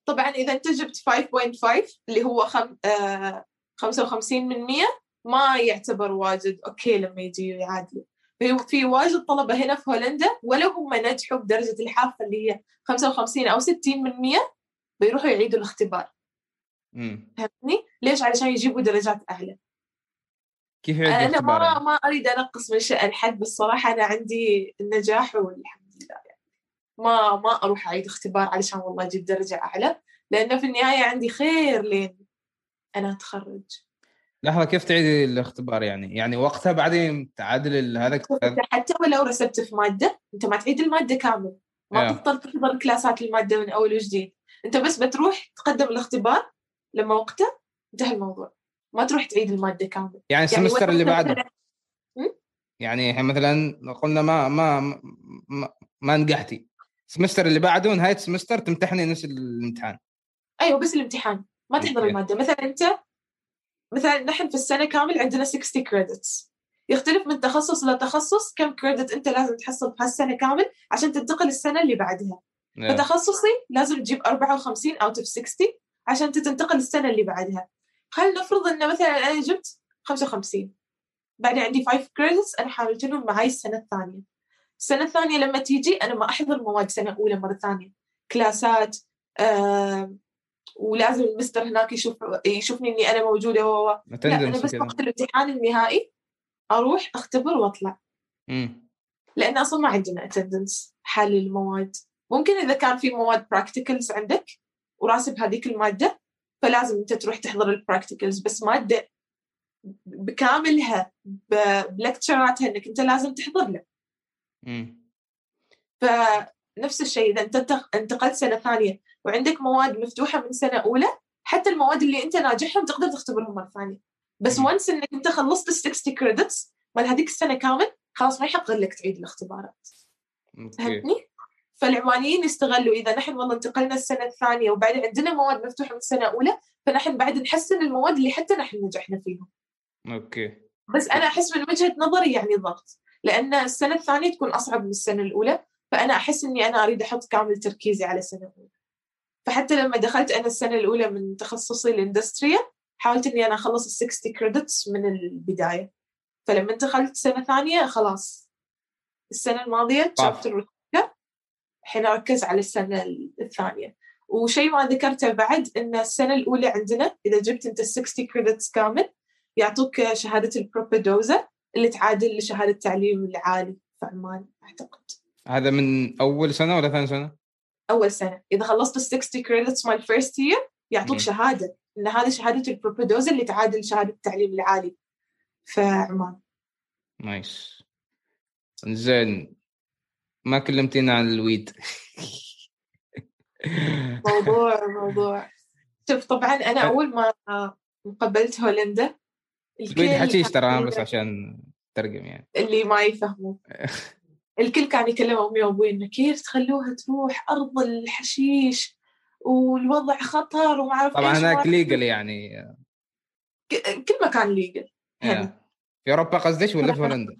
طبعا إذا أنت جبت 5.5 اللي هو خم... آه 55 من 100 ما يعتبر واجد okay لما يجي يعادلوا في واجد طلبة هنا في هولندا ولو هم نجحوا بدرجة الحافة اللي هي 55 أو 60 من 100 بيروحوا يعيدوا الاختبار مم. فهمتني؟ ليش؟ علشان يجيبوا درجات أعلى كيف الاختبار ما يعني؟ ما أريد أنقص من شأن حد بس صراحة أنا عندي النجاح والحمد ما ما أروح أعيد اختبار علشان والله أجيب درجة أعلى لأنه في النهاية عندي خير لين أنا أتخرج. لحظة كيف تعيدي الاختبار يعني؟ يعني وقتها بعدين تعادل هذا حتى ولو رسبت في مادة أنت ما تعيد المادة كامل ما. تضطر تحضر كلاسات المادة من أول وجديد. أنت بس بتروح تقدم الاختبار لما وقته انتهى الموضوع. ما تروح تعيد المادة كامل يعني ال semester ولو اللي بعده؟ يعني مثلا قلنا ما ما ما, ما نجحتي. ال semester اللي بعده نهاية ال semester تمتحني نفس الامتحان. أيوه بس الامتحان. ما تحضر okay. المادة. مثلا أنت مثلا نحن في السنة كامل عندنا 60 credits يختلف من تخصص لتخصص كم credit أنت لازم تحصل في هالسنة كامل عشان تنتقل السنة اللي بعدها. yeah. فتخصصي لازم تجيب 54 out of 60 عشان تنتقل السنة اللي بعدها. خلينا نفرض إن مثلا أنا جبت 55 بعدين عندي 5 credits أنا حاملتهم معي السنة الثانية. السنة الثانية لما تيجي أنا ما أحضر مواد سنة أولى مرة ثانية. كلاسات آه ولازم المستر هناك يشوف يشوفني إني أنا موجودة و لا أنا بس وقت الامتحان النهائي أروح أختبر وأطلع. مم. لأن أصلا ما عندنا attendance حال المواد. ممكن إذا كان في مواد practicals عندك وراسب هذيك المادة فلازم أنت تروح تحضر ال practicals بس مادة بكاملها بلكتشراتها إنك أنت لازم تحضر له فنفس الشيء إذا أنت انتق- انتقلت سنة ثانية وعندك مواد مفتوحة من سنة أولى حتى المواد اللي أنت ناجحهم تقدر تختبرهم مرة ثانية. بس. once إنك أنت خلصت ال 60 credits مال هذيك السنة كامل خلاص ما يحق لك تعيد الاختبارات. فهمتني؟ فالعمانيين يستغلوا إذا نحن والله انتقلنا السنة الثانية وبعدين عندنا مواد مفتوحة من السنة الاولى فنحن بعد نحسن المواد اللي حتى نحن نجحنا فيهم. okay. بس أنا أحس من وجهة نظري يعني ضغط. لأن السنة الثانية تكون أصعب من السنة الأولى فأنا أحس إني أنا أريد أحط كامل تركيزي على السنة الاولى فحتى لما دخلت أنا السنة الأولى من تخصصي ال industrial حاولت إني أنا أخلص ال 60 credits من البداية. فلما دخلت سنة ثانية خلاص. السنة الماضية. chapter الحين اركز على السنة الثانية. وشيء ما ذكرته بعد إن السنة الأولى عندنا إذا جبت أنت ال 60 credits كامل يعطوك شهادة ال propedeuse اللي تعادل لشهادة التعليم العالي في عمان أعتقد. هذا من أول سنة ولا ثاني سنة؟ أول سنة. إذا خلصت ال 60 credits مال first year يعطوك مم. شهادة. إن هذه شهادة ال propedeuse اللي تعادل شهادة التعليم العالي في عمان. nice زين ما كلمتينا عن ال weed. (laughs) موضوع موضوع. شوف طبعا أنا أول ما قبلت هولندا ال weed حشيش ترى بس عشان ترجم يعني. اللي ما يفهموا. (laughs) الكل كان يكلم امي وابوي انه كيف تخلوها تروح أرض الحشيش والوضع خطر وما أعرف طبعا هناك ليجل يعني. كل مكان ليجل يعني. في أوروبا قصدك ولا في هولندا؟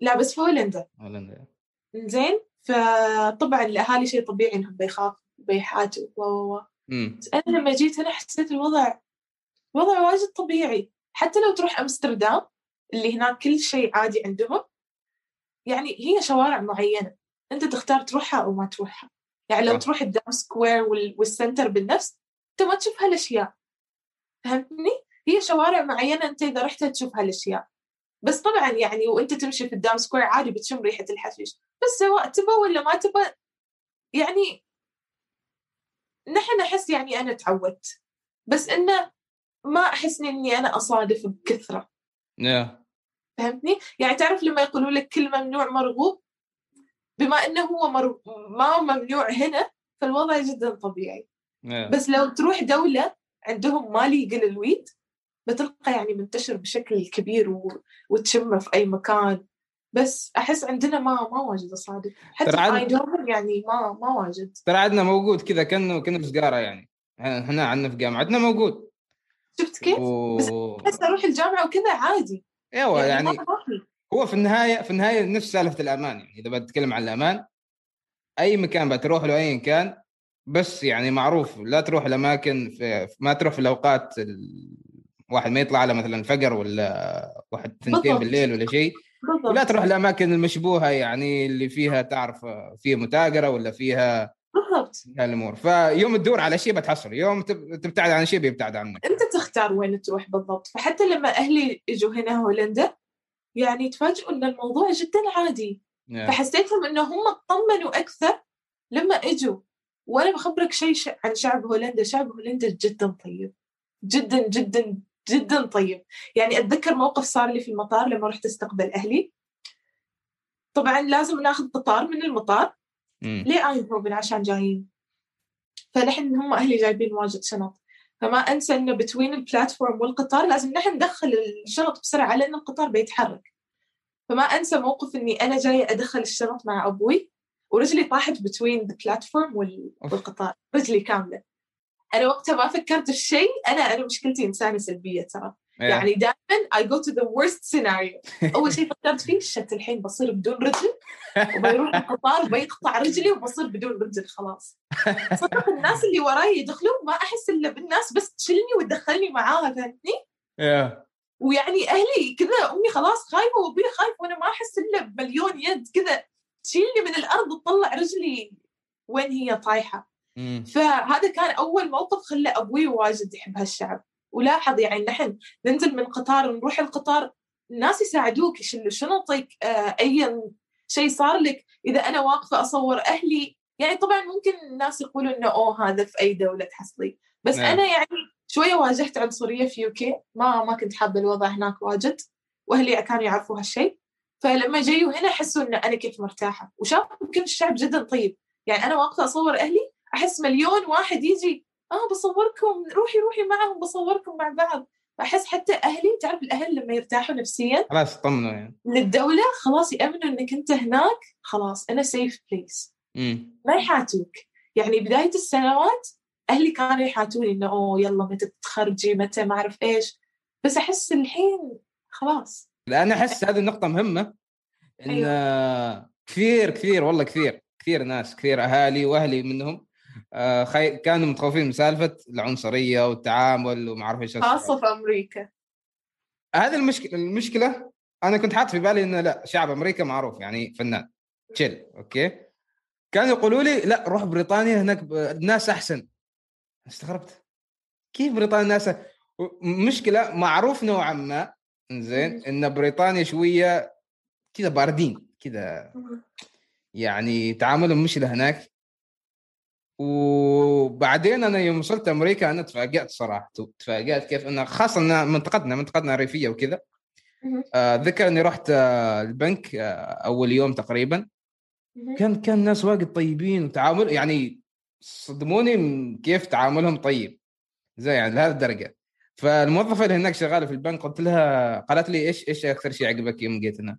لا بس في هولندا. هولندا. زين فطبعا الأهالي شيء طبيعي إنهم بيخافوا بيحاتوا و و بس أنا لما جيت هنا حسيت الوضع الوضع واجد طبيعي. حتى لو تروح أمستردام اللي هناك كل شيء عادي عندهم. يعني هي شوارع معينة. أنت تختار تروحها أو ما تروحها. يعني لو تروح الدام square وال center بالنفس أنت ما تشوف هالأشياء. فهمتني؟ هي شوارع معينة أنت إذا رحت تشوف هالأشياء. بس طبعا يعني وأنت تمشي في الدام square عادي بتشم ريحة الحشيش. بس سواء تبى ولا ما تبى يعني نحن احس يعني أنا تعودت. بس إنه ما أحس إني أنا أصادف بكثرة. Yeah. فهمتني؟ يعني تعرف لما يقولوا لك كل ممنوع مرغوب؟ بما إنه هو مر... ما ممنوع هنا فالوضع جدا طبيعي. yeah. بس لو تروح دولة عندهم ما ليجل الويد بتلقى يعني منتشر بشكل كبير و... وتشمه في أي مكان. بس أحس عندنا ما ما واجد اصادف حتى ايدهوفن يعني ما ما واجد. ترى عندنا موجود كذا كأنه كأنه سجاره يعني. إحنا عندنا في جامعة عندنا موجود. شفت كيف؟ و... بس بس أروح الجامعة وكذا عادي. إيوه يعني, يعني هو في النهاية في النهاية نفس سالفة الأمان يعني إذا بتكلم عن الأمان أي مكان بتروح له ايا كان بس يعني معروف لا تروح الأماكن في ما تروح في الأوقات واحد ما يطلع على مثلا فقر ولا واحد ثنتين بالليل ولا شيء ولا تروح الأماكن المشبوهة يعني اللي فيها تعرف فيها متاجرة ولا فيها بالضبط. الأمور. فيوم تدور على شيء بتحصل. يوم تبتعد عن شيء بيبتعد عنك. أنت تختار وين تروح بالضبط. فحتى لما أهلي اجوا هنا هولندا يعني تفاجئوا إن الموضوع جدا عادي. Yeah. فحسيتهم إنه هم اطمنوا أكثر لما إجوا. وأنا بخبرك شيء عن شعب هولندا. شعب هولندا جدا طيب. جدا جدا جدا طيب. يعني أتذكر موقف صار لي في المطار لما رحت استقبل أهلي. طبعا لازم ناخذ قطار من المطار. لايندهوفن عشان جايين؟ فلحن هم أهلي جايبين واجد شنط. فما أنسى إنه between ال platform والقطار لازم نحن ندخل الشنط بسرعة لأن القطار بيتحرك. فما أنسى موقف إني أنا جاية أدخل الشنط مع أبوي ورجلي طاحت between ال platform والقطار. رجلي كاملة. أنا وقتها ما فكرت في شيء. أنا أنا مشكلتي إنسانة سلبية ترى. Yeah. يعني دائما I go to the worst scenario أول شيء فكرت فيه shit الحين بصير بدون رجل وبيروح القطار وبيقطع رجلي وبصير بدون رجل خلاص صدق الناس اللي وراي يدخلون ما أحس إلا بالناس بس تشيلني وتدخلني معاها فهمتني؟ yeah. ويعني أهلي كذا أمي خلاص خايفة وأبوي خايف وأنا ما أحس إلا بمليون يد كذا تشيلني من الأرض وتطلع رجلي وين هي طايحة فهذا كان أول موقف خلى أبوي واجد يحب هالشعب ولاحظ يعني نحن ننزل من قطار نروح القطار الناس يساعدوك يشيلوا شنطك آه أي شيء صار لك؟ إذا أنا واقفة أصور أهلي يعني طبعا ممكن الناس يقولوا إنه أوه هذا في أي دولة تحصلي. بس نعم. أنا يعني شوية واجهت عنصرية في يوكي ما ما كنت حابة الوضع هناك واجد وأهلي كانوا يعرفوا هالشيء. فلما جايوا هنا حسوا ان أنا كيف مرتاحة. وشافوا كيف الشعب جدا طيب. يعني أنا واقفة أصور أهلي أحس مليون واحد يجي آه بصوركم روحي روحي معهم بصوركم مع بعض. احس حتى أهلي تعرف الأهل لما يرتاحوا نفسيا؟ خلاص يطمنوا يعني. للدولة خلاص يأمنوا إنك أنت هناك خلاص أنا سيف بليس ما يحاتوك. يعني بداية السنوات أهلي كانوا يحاتوني إنه أوه يلا متى تتخرجي متى؟ ما أعرف إيش. بس أحس الحين خلاص. لا أنا أحس هذه النقطة مهمة إن أيوة. كثير كثير والله كثير كثير ناس كثير أهالي وأهلي منهم خي... كانوا متخوفين من سالفة العنصرية والتعامل وما أعرف إيش خاصة في أمريكا. هذه المشكلة المشكلة أنا كنت حاط في بالي إنه لا شعب أمريكا معروف يعني فنان. تشيل أوكي. كانوا يقولوا لي لا روح بريطانيا هناك الناس أحسن. استغربت. كيف بريطانيا الناس مشكلة معروف نوعا ما زين إن بريطانيا شوية كذا باردين كذا يعني تعاملهم مش لهناك وبعدين أنا يوم وصلت أمريكا أنا تفاجأت صراحة تفاجأت كيف انه خاصة أن منطقتنا منطقتنا ريفيه وكذا. آه، ذكر أني رحت آه، البنك آه، أول يوم تقريبا. كان كان الناس واجد طيبين وتعامل يعني صدموني كيف تعاملهم طيب. زي يعني لهذه الدرجة. فالموظفة اللي هناك شغالة في البنك قلت لها قالت لي إيش إيش أكثر شيء عجبك يوم جيت هنا؟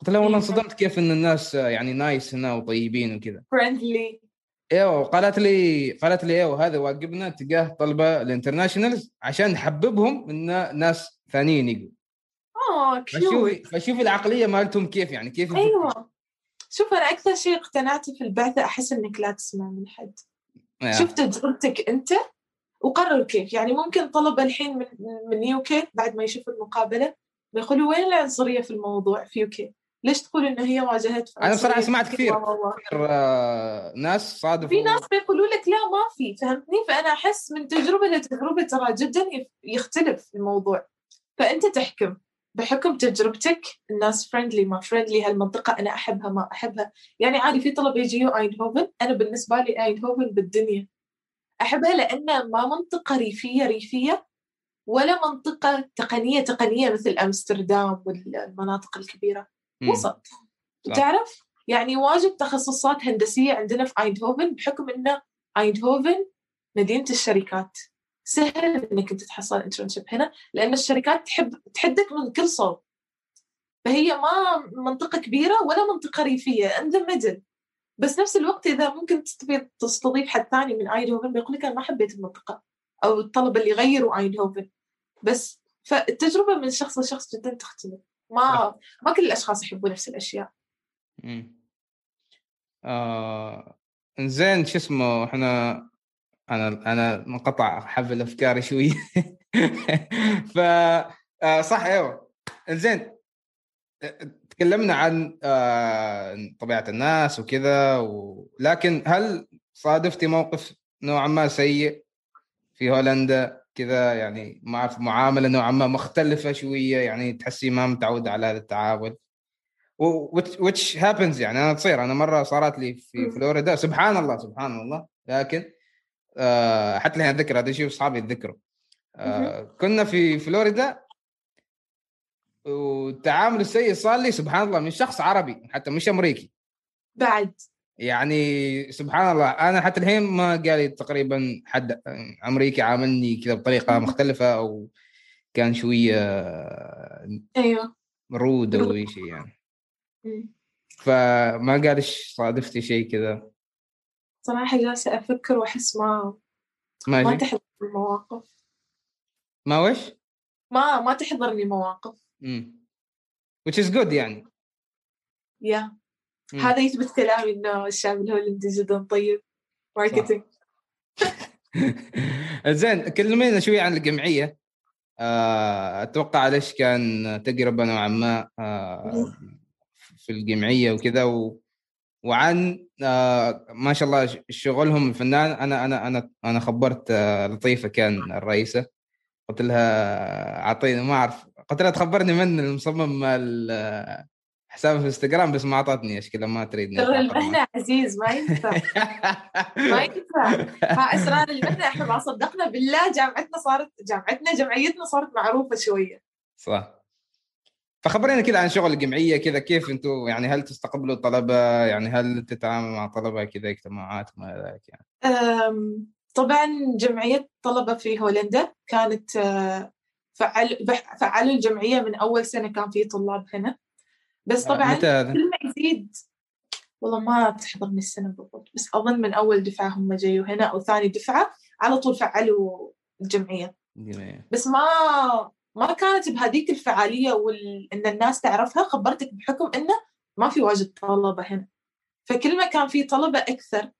قلت لها والله إيه. انصدمت كيف أن الناس يعني nice هنا وطيبين وكذا. friendly إيوه قالت لي قالت لي إيوه هذا واجبنا تجاه طلبة ال internationals عشان نحببهم إن ناس ثانيين يجوا. آه فشوفي فشوفي العقلية مالتهم كيف يعني كيف. أيوه. شوف أنا أكثر شيء اقتنعت في البعثة أحس إنك لا تسمع من حد. آه. شوف تجربتك أنت؟ وقرر كيف. يعني ممكن طلبه الحين من من UK بعد ما يشوفوا المقابلة بيقولوا وين العنصرية في الموضوع في UK ليش تقول إنه هي واجهت أنا بصراحة سمعت كثير. كثير، آه، ناس صادفوا. في ناس بيقولوا لك لا ما في فهمتني؟ فأنا أحس من تجربة لتجربة ترى جدا يختلف الموضوع. فأنت تحكم. بحكم تجربتك الناس friendly ما friendly هالمنطقة أنا أحبها ما أحبها. يعني عادي في طلبه يجيوا ايندهوفن أنا بالنسبة لي ايندهوفن بالدنيا. أحبها لأن ما منطقة ريفية ريفية ولا منطقة تقنية تقنية مثل أمستردام والمناطق الكبيرة. مم. وسط. تعرف؟ يعني واجد تخصصات هندسية عندنا في ايندهوفن بحكم إن ايندهوفن مدينة الشركات. سهل إنك أنت تحصل internship هنا لأن الشركات تحب تاخذك من كل صوب. فهي ما منطقة كبيرة ولا منطقة ريفية in the middle بس نفس الوقت إذا ممكن تستضيف تستضيف حد ثاني من ايندهوفن بيقول لك أنا ما حبيت المنطقة أو الطلبه اللي يغيروا ايندهوفن بس فالتجربه من شخص لشخص جدا تختلف. ما ما كل الأشخاص يحبوا نفس الأشياء. مم. آه زين شو اسمه إحنا أنا أنا منقطع حبل أفكاري شوي. (laughs) ف آه صح أيوه. زين تكلمنا عن آه طبيعة الناس وكذا و... لكن هل صادفتي موقف نوعا ما سيء في هولندا؟ كذا يعني مع معاملة نوعا ما مختلفة شوية يعني تحسي ما متعود على هذا التعامل. و- which, which happens يعني أنا تصير. أنا مرة صارت لي في. فلوريدا. سبحان الله سبحان الله. لكن آه حتى الحين أتذكر هذا الشيء وأصحابي يتذكروا. آه كنا في فلوريدا والتعامل السيء صار لي سبحان الله من شخص عربي حتى مش أمريكي. بعد. يعني سبحان الله أنا حتى الحين ما قالي تقريبا حد أمريكي عاملني كذا بطريقة. مختلفة أو كان شوية أيوه. رود أو أي شيء يعني. فما قال إيش صادفتي شيء كذا. صراحة جالسة أفكر وأحس ما ما ماشي تحضرني المواقف. ما وش؟ ما ما تحضرني مواقف امم which is good يعني. يا مم. هذا يثبت كلامي إنه الشعب الهولندي جدا طيب ماركتينج (laughs) زين كلمينا شوي عن الجمعية. آه، أتوقع ليش كان تجربه نوعا ما في الجمعية وكذا و... وعن آه، ما شاء الله شغلهم الفنان. أنا أنا أنا أنا خبرت آه، لطيفة كان الرئيسة. قلت لها أعطيني ما أعرف. قلت لها تخبرني من المصمم حسابه في انستغرام بس ما أعطتني اشكال ما تريدني ترى. المهنه عزيز ما ينفع. (laughs) ما ينفع. ها إسرار المهنه إحنا ما صدقنا بالله جامعتنا صارت جامعتنا جمعيتنا صارت معروفة شوية. صح. فخبرينا كذا عن شغل الجمعية كذا كيف أنتم يعني هل تستقبلوا الطلبة؟ يعني هل تتعاملوا مع طلبة كذا اجتماعات وما إلى ذلك يعني؟ طبعا جمعية طلبة في هولندا كانت آه، فعل فعلوا الجمعية من أول سنة كان في طلاب هنا. بس طبعا متى هذا؟ كل ما يزيد والله ما تحضرني السنة بالضبط بس أظن من أول دفعة هم جايوا هنا أو ثاني دفعة على طول فعلوا الجمعية. بس ما ما كانت بهذيك الفعالية وال... إن الناس تعرفها خبرتك بحكم إنه ما في واجد طلبة هنا فكل ما كان في طلبة أكثر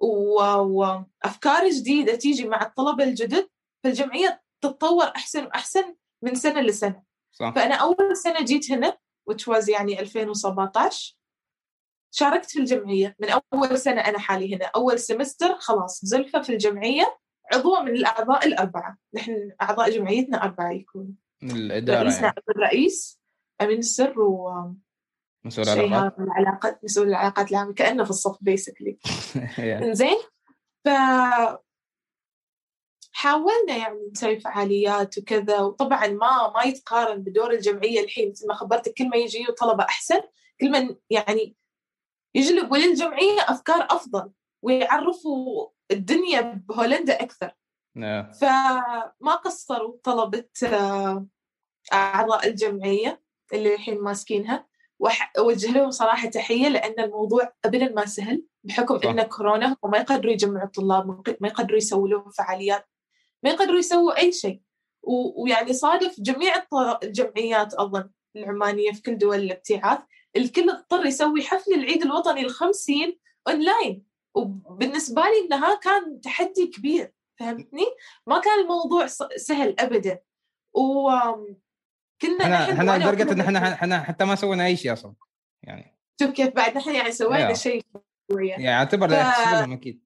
و... وأفكار جديدة تيجي مع الطلبة الجدد فالجمعية تتطور أحسن وأحسن من سنة لسنة صح فأنا أول سنة جيت هنا which was يعني 2017 شاركت في الجمعية. من أول سنة أنا حالي هنا. أول سمستر خلاص زلفة في الجمعية عضوة من الأعضاء الأربعة. نحن أعضاء جمعيتنا أربعة يكونوا من الإدارة رئيسنا يعني. الرئيس أمين السر و مسؤول العلاقات؟ مسؤول العلاقات العامة كأنه في الصف بيسكلي. (laughs) إنزين. ف حاولنا يعني نسوي فعاليات وكذا وطبعا ما ما يتقارن بدور الجمعية الحين مثل ما خبرتك كل ما يجي طلبة أحسن كل ما يعني يجلبوا للجمعيه أفكار أفضل ويعرفوا الدنيا بهولندا أكثر نعم. فما قصروا طلبة آه، أعضاء الجمعية اللي الحين ماسكينها وأوجه لهم صراحة تحية لأن الموضوع أبدا ما سهل بحكم صح. إن كورونا وما يقدروا يجمعوا الطلاب ما يقدروا يسووا لهم فعاليات ما يقدروا يسووا أي شيء. ويعني صادف جميع الجمعيات أظن العمانية في كل دول الابتعاث. الكل اضطر يسوي حفل العيد الوطني الخمسين أونلاين. وبالنسبة لي إنها كان تحدي كبير فهمتني؟ ما كان الموضوع سهل أبدا. و كنا إحنا إحنا لدرجة إن إحنا إحنا حتى ما سوينا أي شيء أصلا يعني. شوف كيف بعد نحن يعني سوينا شيء يعني اعتبر ف... أكيد.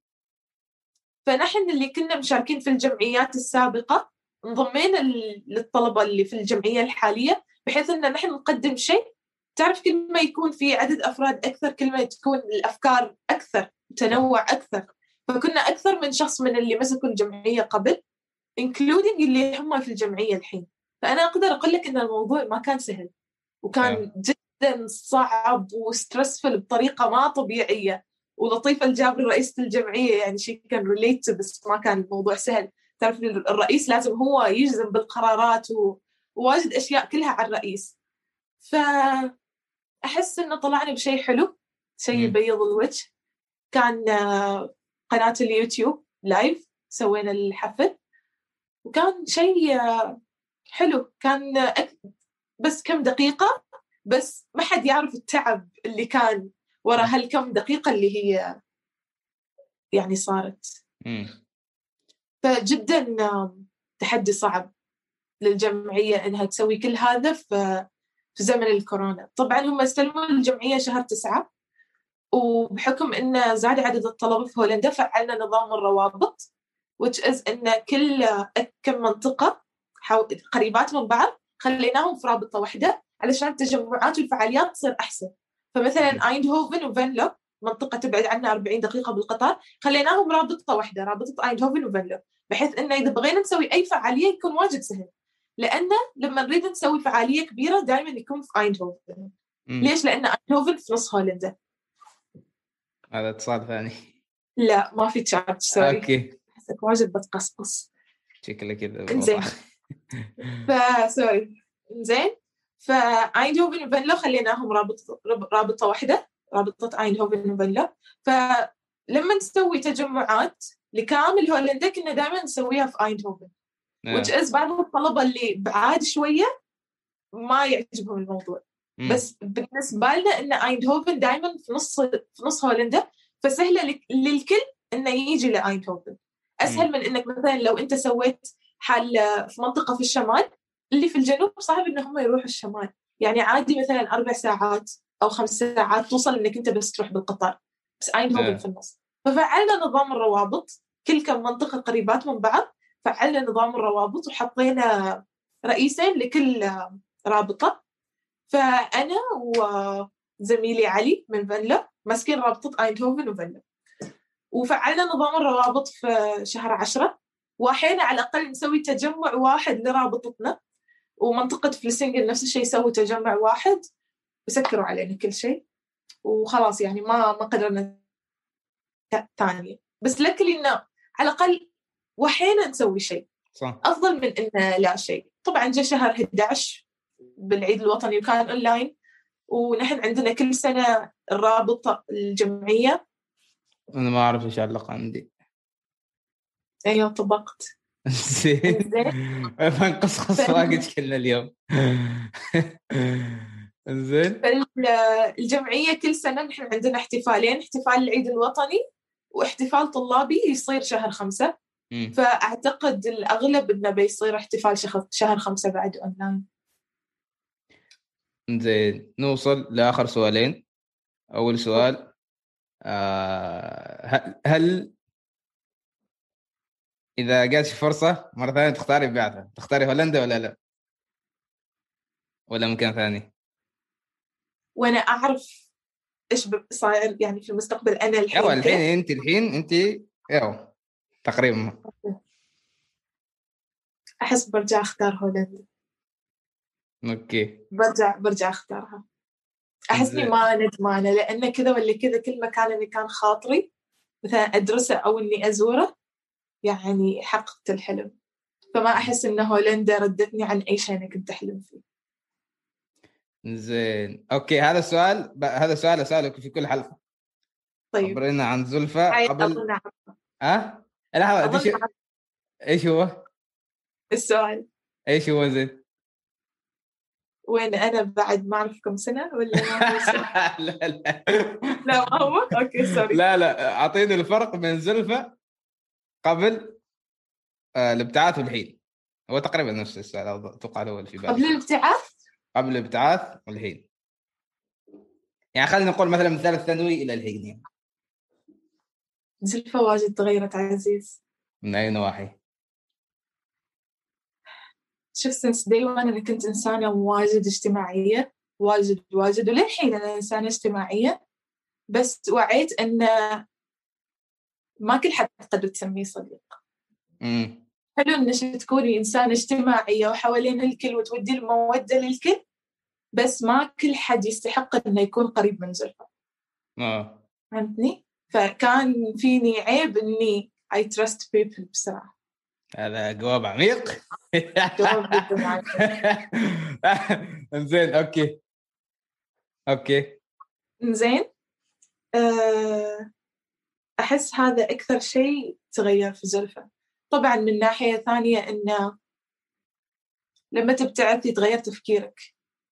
فنحن اللي كنا مشاركين في الجمعيات السابقة انضمينا للطلبة اللي في الجمعية الحالية بحيث إن نحن نقدم شيء. تعرف كل ما يكون في عدد أفراد أكثر كل ما تكون الأفكار أكثر تنوع أكثر. فكنا أكثر من شخص من اللي مسكوا الجمعية قبل including اللي هم في الجمعية الحين. فأنا أقدر أقول لك إن الموضوع ما كان سهل وكان جدا صعب و stressful بطريقة ما طبيعية. ولطيفة الجابري رئيسه الجمعية يعني شيء كان related بس ما كان الموضوع سهل. تعرف الرئيس لازم هو يجزم بالقرارات وواجد أشياء كلها على الرئيس. فاحس إنه طلعنا بشيء حلو شيء يبيض الوجه. كان آه، قناة اليوتيوب لايف سوينا الحفل. وكان شيء آه، حلو. كان بس كم دقيقة بس ما حد يعرف التعب اللي كان ورا هالكم دقيقة اللي هي يعني صارت. فجدا تحدي صعب للجمعية إنها تسوي كل هذا في في زمن الكورونا. طبعا هم استلموا الجمعية شهر تسعة وبحكم إن زاد عدد الطلبة في هولندا فعلنا نظام الروابط which is إن كل كم منطقة قريبات من بعض خليناهم في رابطة واحدة علشان التجمعات والفعاليات تصير أحسن. فمثلا ايندهوفن وفنلو منطقة تبعد عنا 40 دقيقة بالقطار خليناهم رابطة واحدة رابطة ايندهوفن وفنلو بحيث انه إذا بغينا نسوي أي فعالية يكون واجد سهل. لأن لما نريد نسوي فعالية كبيرة دائما يكون في ايندهوفن ليش؟ لأن ايندهوفن في نص هولندا. هذا اتصال ثاني. لا ما في charge sorry okay. أحسك واجد بتقصقص. شكله كذا إنزين. ف sorry زين فايندهوفن وفنلو خليناهم رابطه رابطه واحدة رابطه ايندهوفن وفنلو فلما نسوي تجمعات لكامل هولندا كنا دائما نسويها في ايندهوفن which is بعض الطلبة اللي بعاد شوية ما يعجبهم الموضوع. بس بالنسبة لنا إن ايندهوفن دائما في نص في نص هولندا فسهلة للكل إنه يجي لايندهوفن أسهل من إنك مثلا لو أنت سويت حال في منطقة في الشمال اللي في الجنوب صعب إن هم يروحوا الشمال. يعني عادي مثلا أربع ساعات أو خمس ساعات توصل إنك أنت بس تروح بالقطار. بس اينهوفن نعم. في النص. ففعلنا نظام الروابط. كل كم منطقه قريبات من بعض. فعلنا نظام الروابط وحطينا رئيسين لكل رابطة. فأنا وزميلي علي من فنلا ماسكين رابطة اينهوفن وفنلا وفعلنا نظام الروابط في شهر عشرة. واحيانا على الأقل نسوي تجمع واحد لرابطتنا. ومنطقة فلسنجل نفس الشيء يسوي تجمع واحد وسكروا علينا كل شيء وخلاص يعني ما ما قدرنا ثانية بس لكلي إنه على الأقل واحيانا نسوي شيء. صح. أفضل من إنه لا شيء. طبعا جاء شهر 11 بالعيد الوطني وكان اونلاين ونحن عندنا كل سنة الرابطة الجمعية. أنا ما أعرف إيش علق عندي. أيوه طبقت. زين. فنقصقص واجد كلنا اليوم. زين الجمعيه كل سنة نحن عندنا احتفالين احتفال العيد الوطني واحتفال طلابي يصير شهر خمسة. فأعتقد الأغلب إنه بيصير احتفال شهر خمسة بعد اونلاين زين نوصل لآخر سؤالين. أول سؤال آه هل إذا جاتش فرصة مرة ثانية تختاري بعثة تختاري هولندا ولا لا؟ ولا مكان ثاني؟ وأنا أعرف إيش صاير يعني في المستقبل أنا الحين أيوه الحين أنت الحين أنت أيوه تقريبا أحس برجع أختار هولندا أوكي برجع برجع أختارها أحس إني. ما ندمانة لأن كذا ولا كذا كل مكان اللي كان خاطري مثلا أدرسه أو إني أزوره يعني حققت الحلم. فما أحس ان هولندا ردتني عن أي شيء أنا كنت أحلم فيه. زين. أوكي هذا السؤال ب... هذا سؤال أسألك في كل حلقة. طيب. خبرينا عن زلفى هاي قبل. ها؟ اظن إيش أعرف. إيش هو؟ السؤال. إيش هو زين؟ وين أنا بعد ما أعرف كم سنة ولا (laughs) السؤال؟ لا لا. لا ما هو؟ okay sorry لا لا أعطيني الفرق بين زلفى قبل آه، الابتعاث والحين هو تقريبا نفس السؤال أتوقع الأول في بالي. قبل الابتعاث؟ قبل الابتعاث والحين يعني خلينا نقول مثلا من ثالث ثانوي إلى الحين يعني. زلفة واجد تغيرت عزيز. من أي نواحي؟ شوف since day one أنا كنت إنسانة واجد اجتماعية واجد واجد وللحين أنا إنسانة اجتماعية. بس وعيت إن ما كل حد تقدر تسميه صديق. حلو إنك تكوني انسانه اجتماعيه وحوالين الكل وتودي المودة للكل بس ما كل حد يستحق إنه يكون قريب من زلفة آه. فهمتني؟ فكان فيني عيب إني I trust people بسرعة. هذا جواب عميق. جواب. (laughs) زين okay. Okay. زين أه، أحس هذا أكثر شيء تغير في زلفة طبعا من ناحية ثانية إنه لما تبتعث يتغير تفكيرك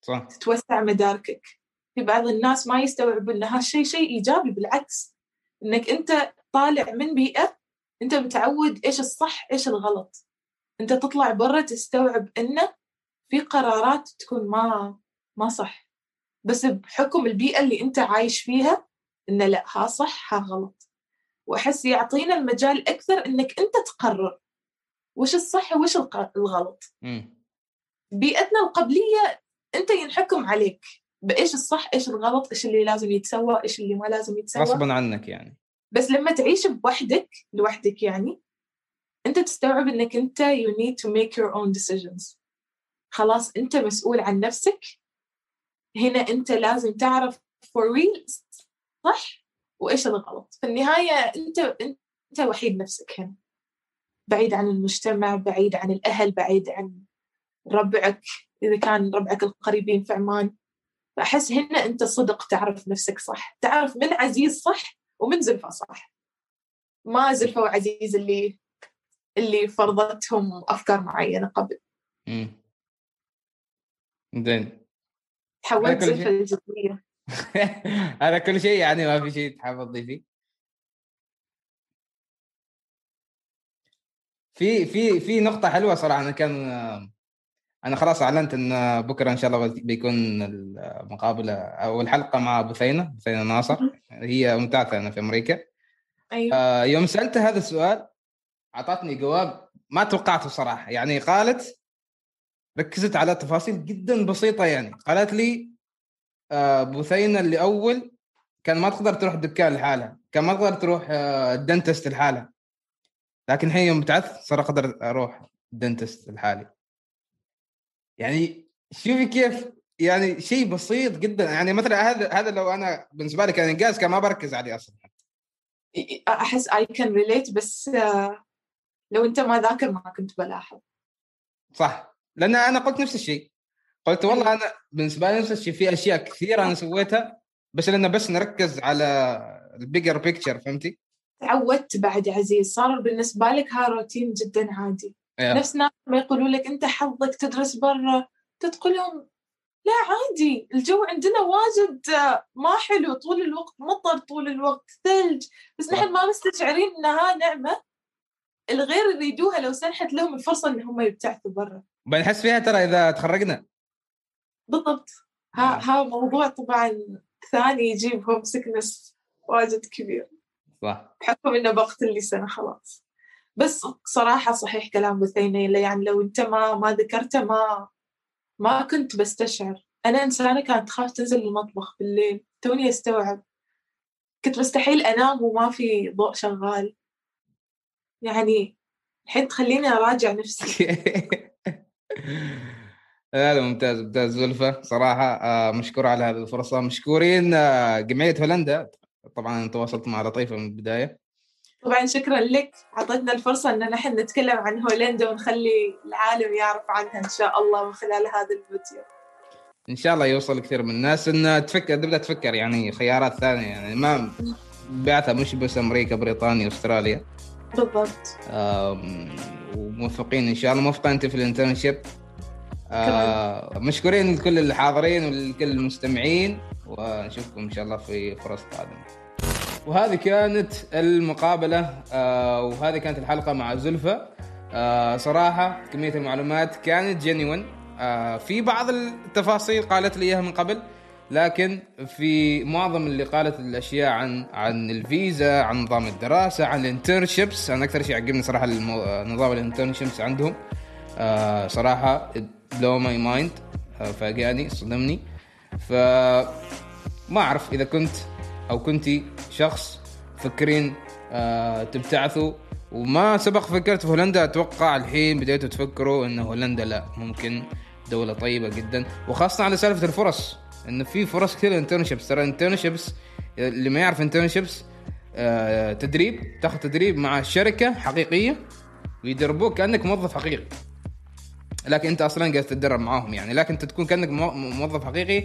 صح. تتوسع مداركك. في بعض الناس ما يستوعبون إن هالشيء شيء إيجابي بالعكس. إنك أنت طالع من بيئة أنت متعود إيش الصح إيش الغلط. أنت تطلع برا تستوعب إنه في قرارات تكون ما ما صح. بس بحكم البيئة اللي أنت عايش فيها إنه لا ها صح ها غلط. وأحس يعطينا المجال أكثر إنك أنت تقرر وش الصح وش الغلط. بيئتنا القبلية أنت ينحكم عليك بإيش الصح إيش الغلط إيش اللي لازم يتسوى إيش اللي ما لازم يتسوى. غصبا عنك يعني. بس لما تعيش بوحدك لوحدك يعني أنت تستوعب إنك أنت you need to make your own decisions. خلاص أنت مسؤول عن نفسك. هنا أنت لازم تعرف for real صح وإيش الغلط؟ في النهاية أنت أنت وحيد نفسك هنا. بعيد عن المجتمع بعيد عن الأهل بعيد عن ربعك إذا كان ربعك القريبين في عمان. فأحس هنا أنت صدق تعرف نفسك صح. تعرف من عزيز صح ومن زلفة صح. ما زلفة وعزيز اللي اللي فرضتهم أفكار معينة قبل. مم. زين. تحولت زلفة هذا كل شيء يعني ما في شيء تحب تضيفيه في في في نقطة حلوة صراحة أنا كان أنا خلاص أعلنت إن بكرة إن شاء الله بيكون المقابلة أو الحلقة مع بثينة بثينة ناصر. هي ممتازة أنا في أمريكا. أيوة. آه، يوم سألتها هذا السؤال أعطتني جواب ما توقعته صراحة يعني قالت ركزت على تفاصيل جدا بسيطة يعني قالت لي آه، بثينة اللي أول كان ما تقدر تروح دكان لحالها كان ما تقدر تروح آه، الدنتست لحالها. لكن الحين يوم تعث صار أقدر أروح الدنتست لحالي. يعني شوفي كيف يعني شيء بسيط جدا. يعني مثلا هذا هذا لو أنا بالنسبة لي كان انجاز كان ما بركز عليه أصلا. أحس I can relate بس آه، لو أنت ما ذاكر ما كنت بلاحظ. صح. لأن أنا قلت نفس الشيء. قلت والله أنا بالنسبة لي نفس الشيء في أشياء كثيرة أنا سويتها بس لأن بس نركز على ال bigger picture فهمتي؟ تعودت بعد يا عزيز صار بالنسبة لك ها روتين جدا عادي إيه. نفس ناس ما يقولوا لك أنت حظك تدرس برا تقول لهم لا عادي الجو عندنا واجد ما حلو طول الوقت مطر طول الوقت ثلج بس. نحن ما مستشعرين إنها نعمة الغير يريدوها لو سنحت لهم الفرصة إن هم يبتعثوا برا بنحس فيها ترى إذا تخرجنا بالضبط. ها آه. ها موضوع طبعا ثاني يجيب هوم سكنس واجد كبير. صح. بحكم إنه بقتل لي سنة خلاص. بس صراحة صحيح كلام بثينه يعني لو أنت ما ما ذكرته ما ما كنت بستشعر. أنا إنسانة كانت تخاف تنزل المطبخ بالليل. توني أستوعب. كنت مستحيل أنام وما في ضوء شغال. يعني الحين تخليني أراجع نفسي. (laughs) لا ممتاز ممتاز. زلفة صراحة آه، مشكور على هذه الفرصة. مشكورين آه، جمعية هولندا. طبعا تواصلت مع لطيفة من البداية. طبعا شكرا لك. أعطتنا الفرصة إن نحن نتكلم عن هولندا ونخلي العالم يعرف عنها إن شاء الله من خلال هذا الفيديو. إن شاء الله يوصل كثير من الناس. إن تفكر تبدا تفكر يعني خيارات ثانية. يعني ما بعثها مش بس أمريكا بريطانيا أستراليا. بالضبط. وموفقين إن شاء الله. موفقة أنت في ال internship. آه مشكورين لكل الحاضرين ولكل المستمعين ونشوفكم إن شاء الله في فرص قادمة. وهذه كانت المقابلة آه وهذه كانت الحلقة مع زلفة. آه صراحة كمية المعلومات كانت genuine في بعض التفاصيل قالت لي إياها من قبل لكن في معظم اللي قالت الأشياء عن عن الفيزا عن نظام الدراسة عن ال internships أنا أكثر شيء عجبني صراحة. نظام ال internships عندهم. صراحة blew my mind فاجاني صدمني. ف ما أعرف إذا كنت أو كنتي شخص فكرين آه تبتعثوا. وما سبق فكرت في هولندا أتوقع الحين بديتوا تفكروا إن هولندا لا ممكن دولة طيبة جدا. وخاصة على سالفة الفرص انه في فرص كثير internships ترى internships اللي ما يعرف internships آه تدريب تاخذ تدريب مع شركة حقيقية ويدربوك كأنك موظف حقيقي. لكن انت أصلا قاعد تتدرب معاهم يعني. لكن انت تكون كأنك موظف حقيقي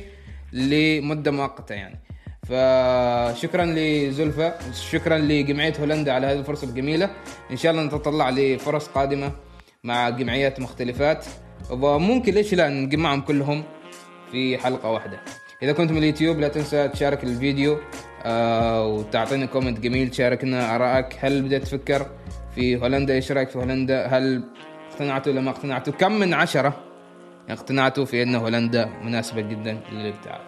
لمدة مؤقتة يعني. فشكرا لزلفة شكرا لجمعية هولندا على هذه الفرصة الجميلة. إن شاء الله نتطلع لفرص قادمة مع جمعيات مختلفات. وممكن ليش لا نجمعهم كلهم في حلقة واحدة. إذا كنت من اليوتيوب لا تنسى تشارك الفيديو آه وتعطينا comment جميل تشاركنا آرائك. هل بدأت تفكر في هولندا؟ إيش رأيك في هولندا؟ هل اقتنعتوا ولا ما اقتنعتوا؟ كم من عشرة اقتنعتوا في أن هولندا مناسبة جدا للابتعاث.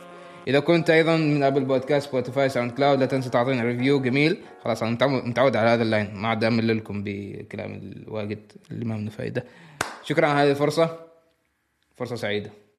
إذا كنت أيضا من أبل بودكاست سبوتيفاي ساوند كلاود لا تنسى تعطينا review جميل. خلاص أنا متعود على هذا ال line ما عاد امل لكم بكلام الواجد اللي ما منه فايدة. شكرا على هذه الفرصه فرصة سعيدة.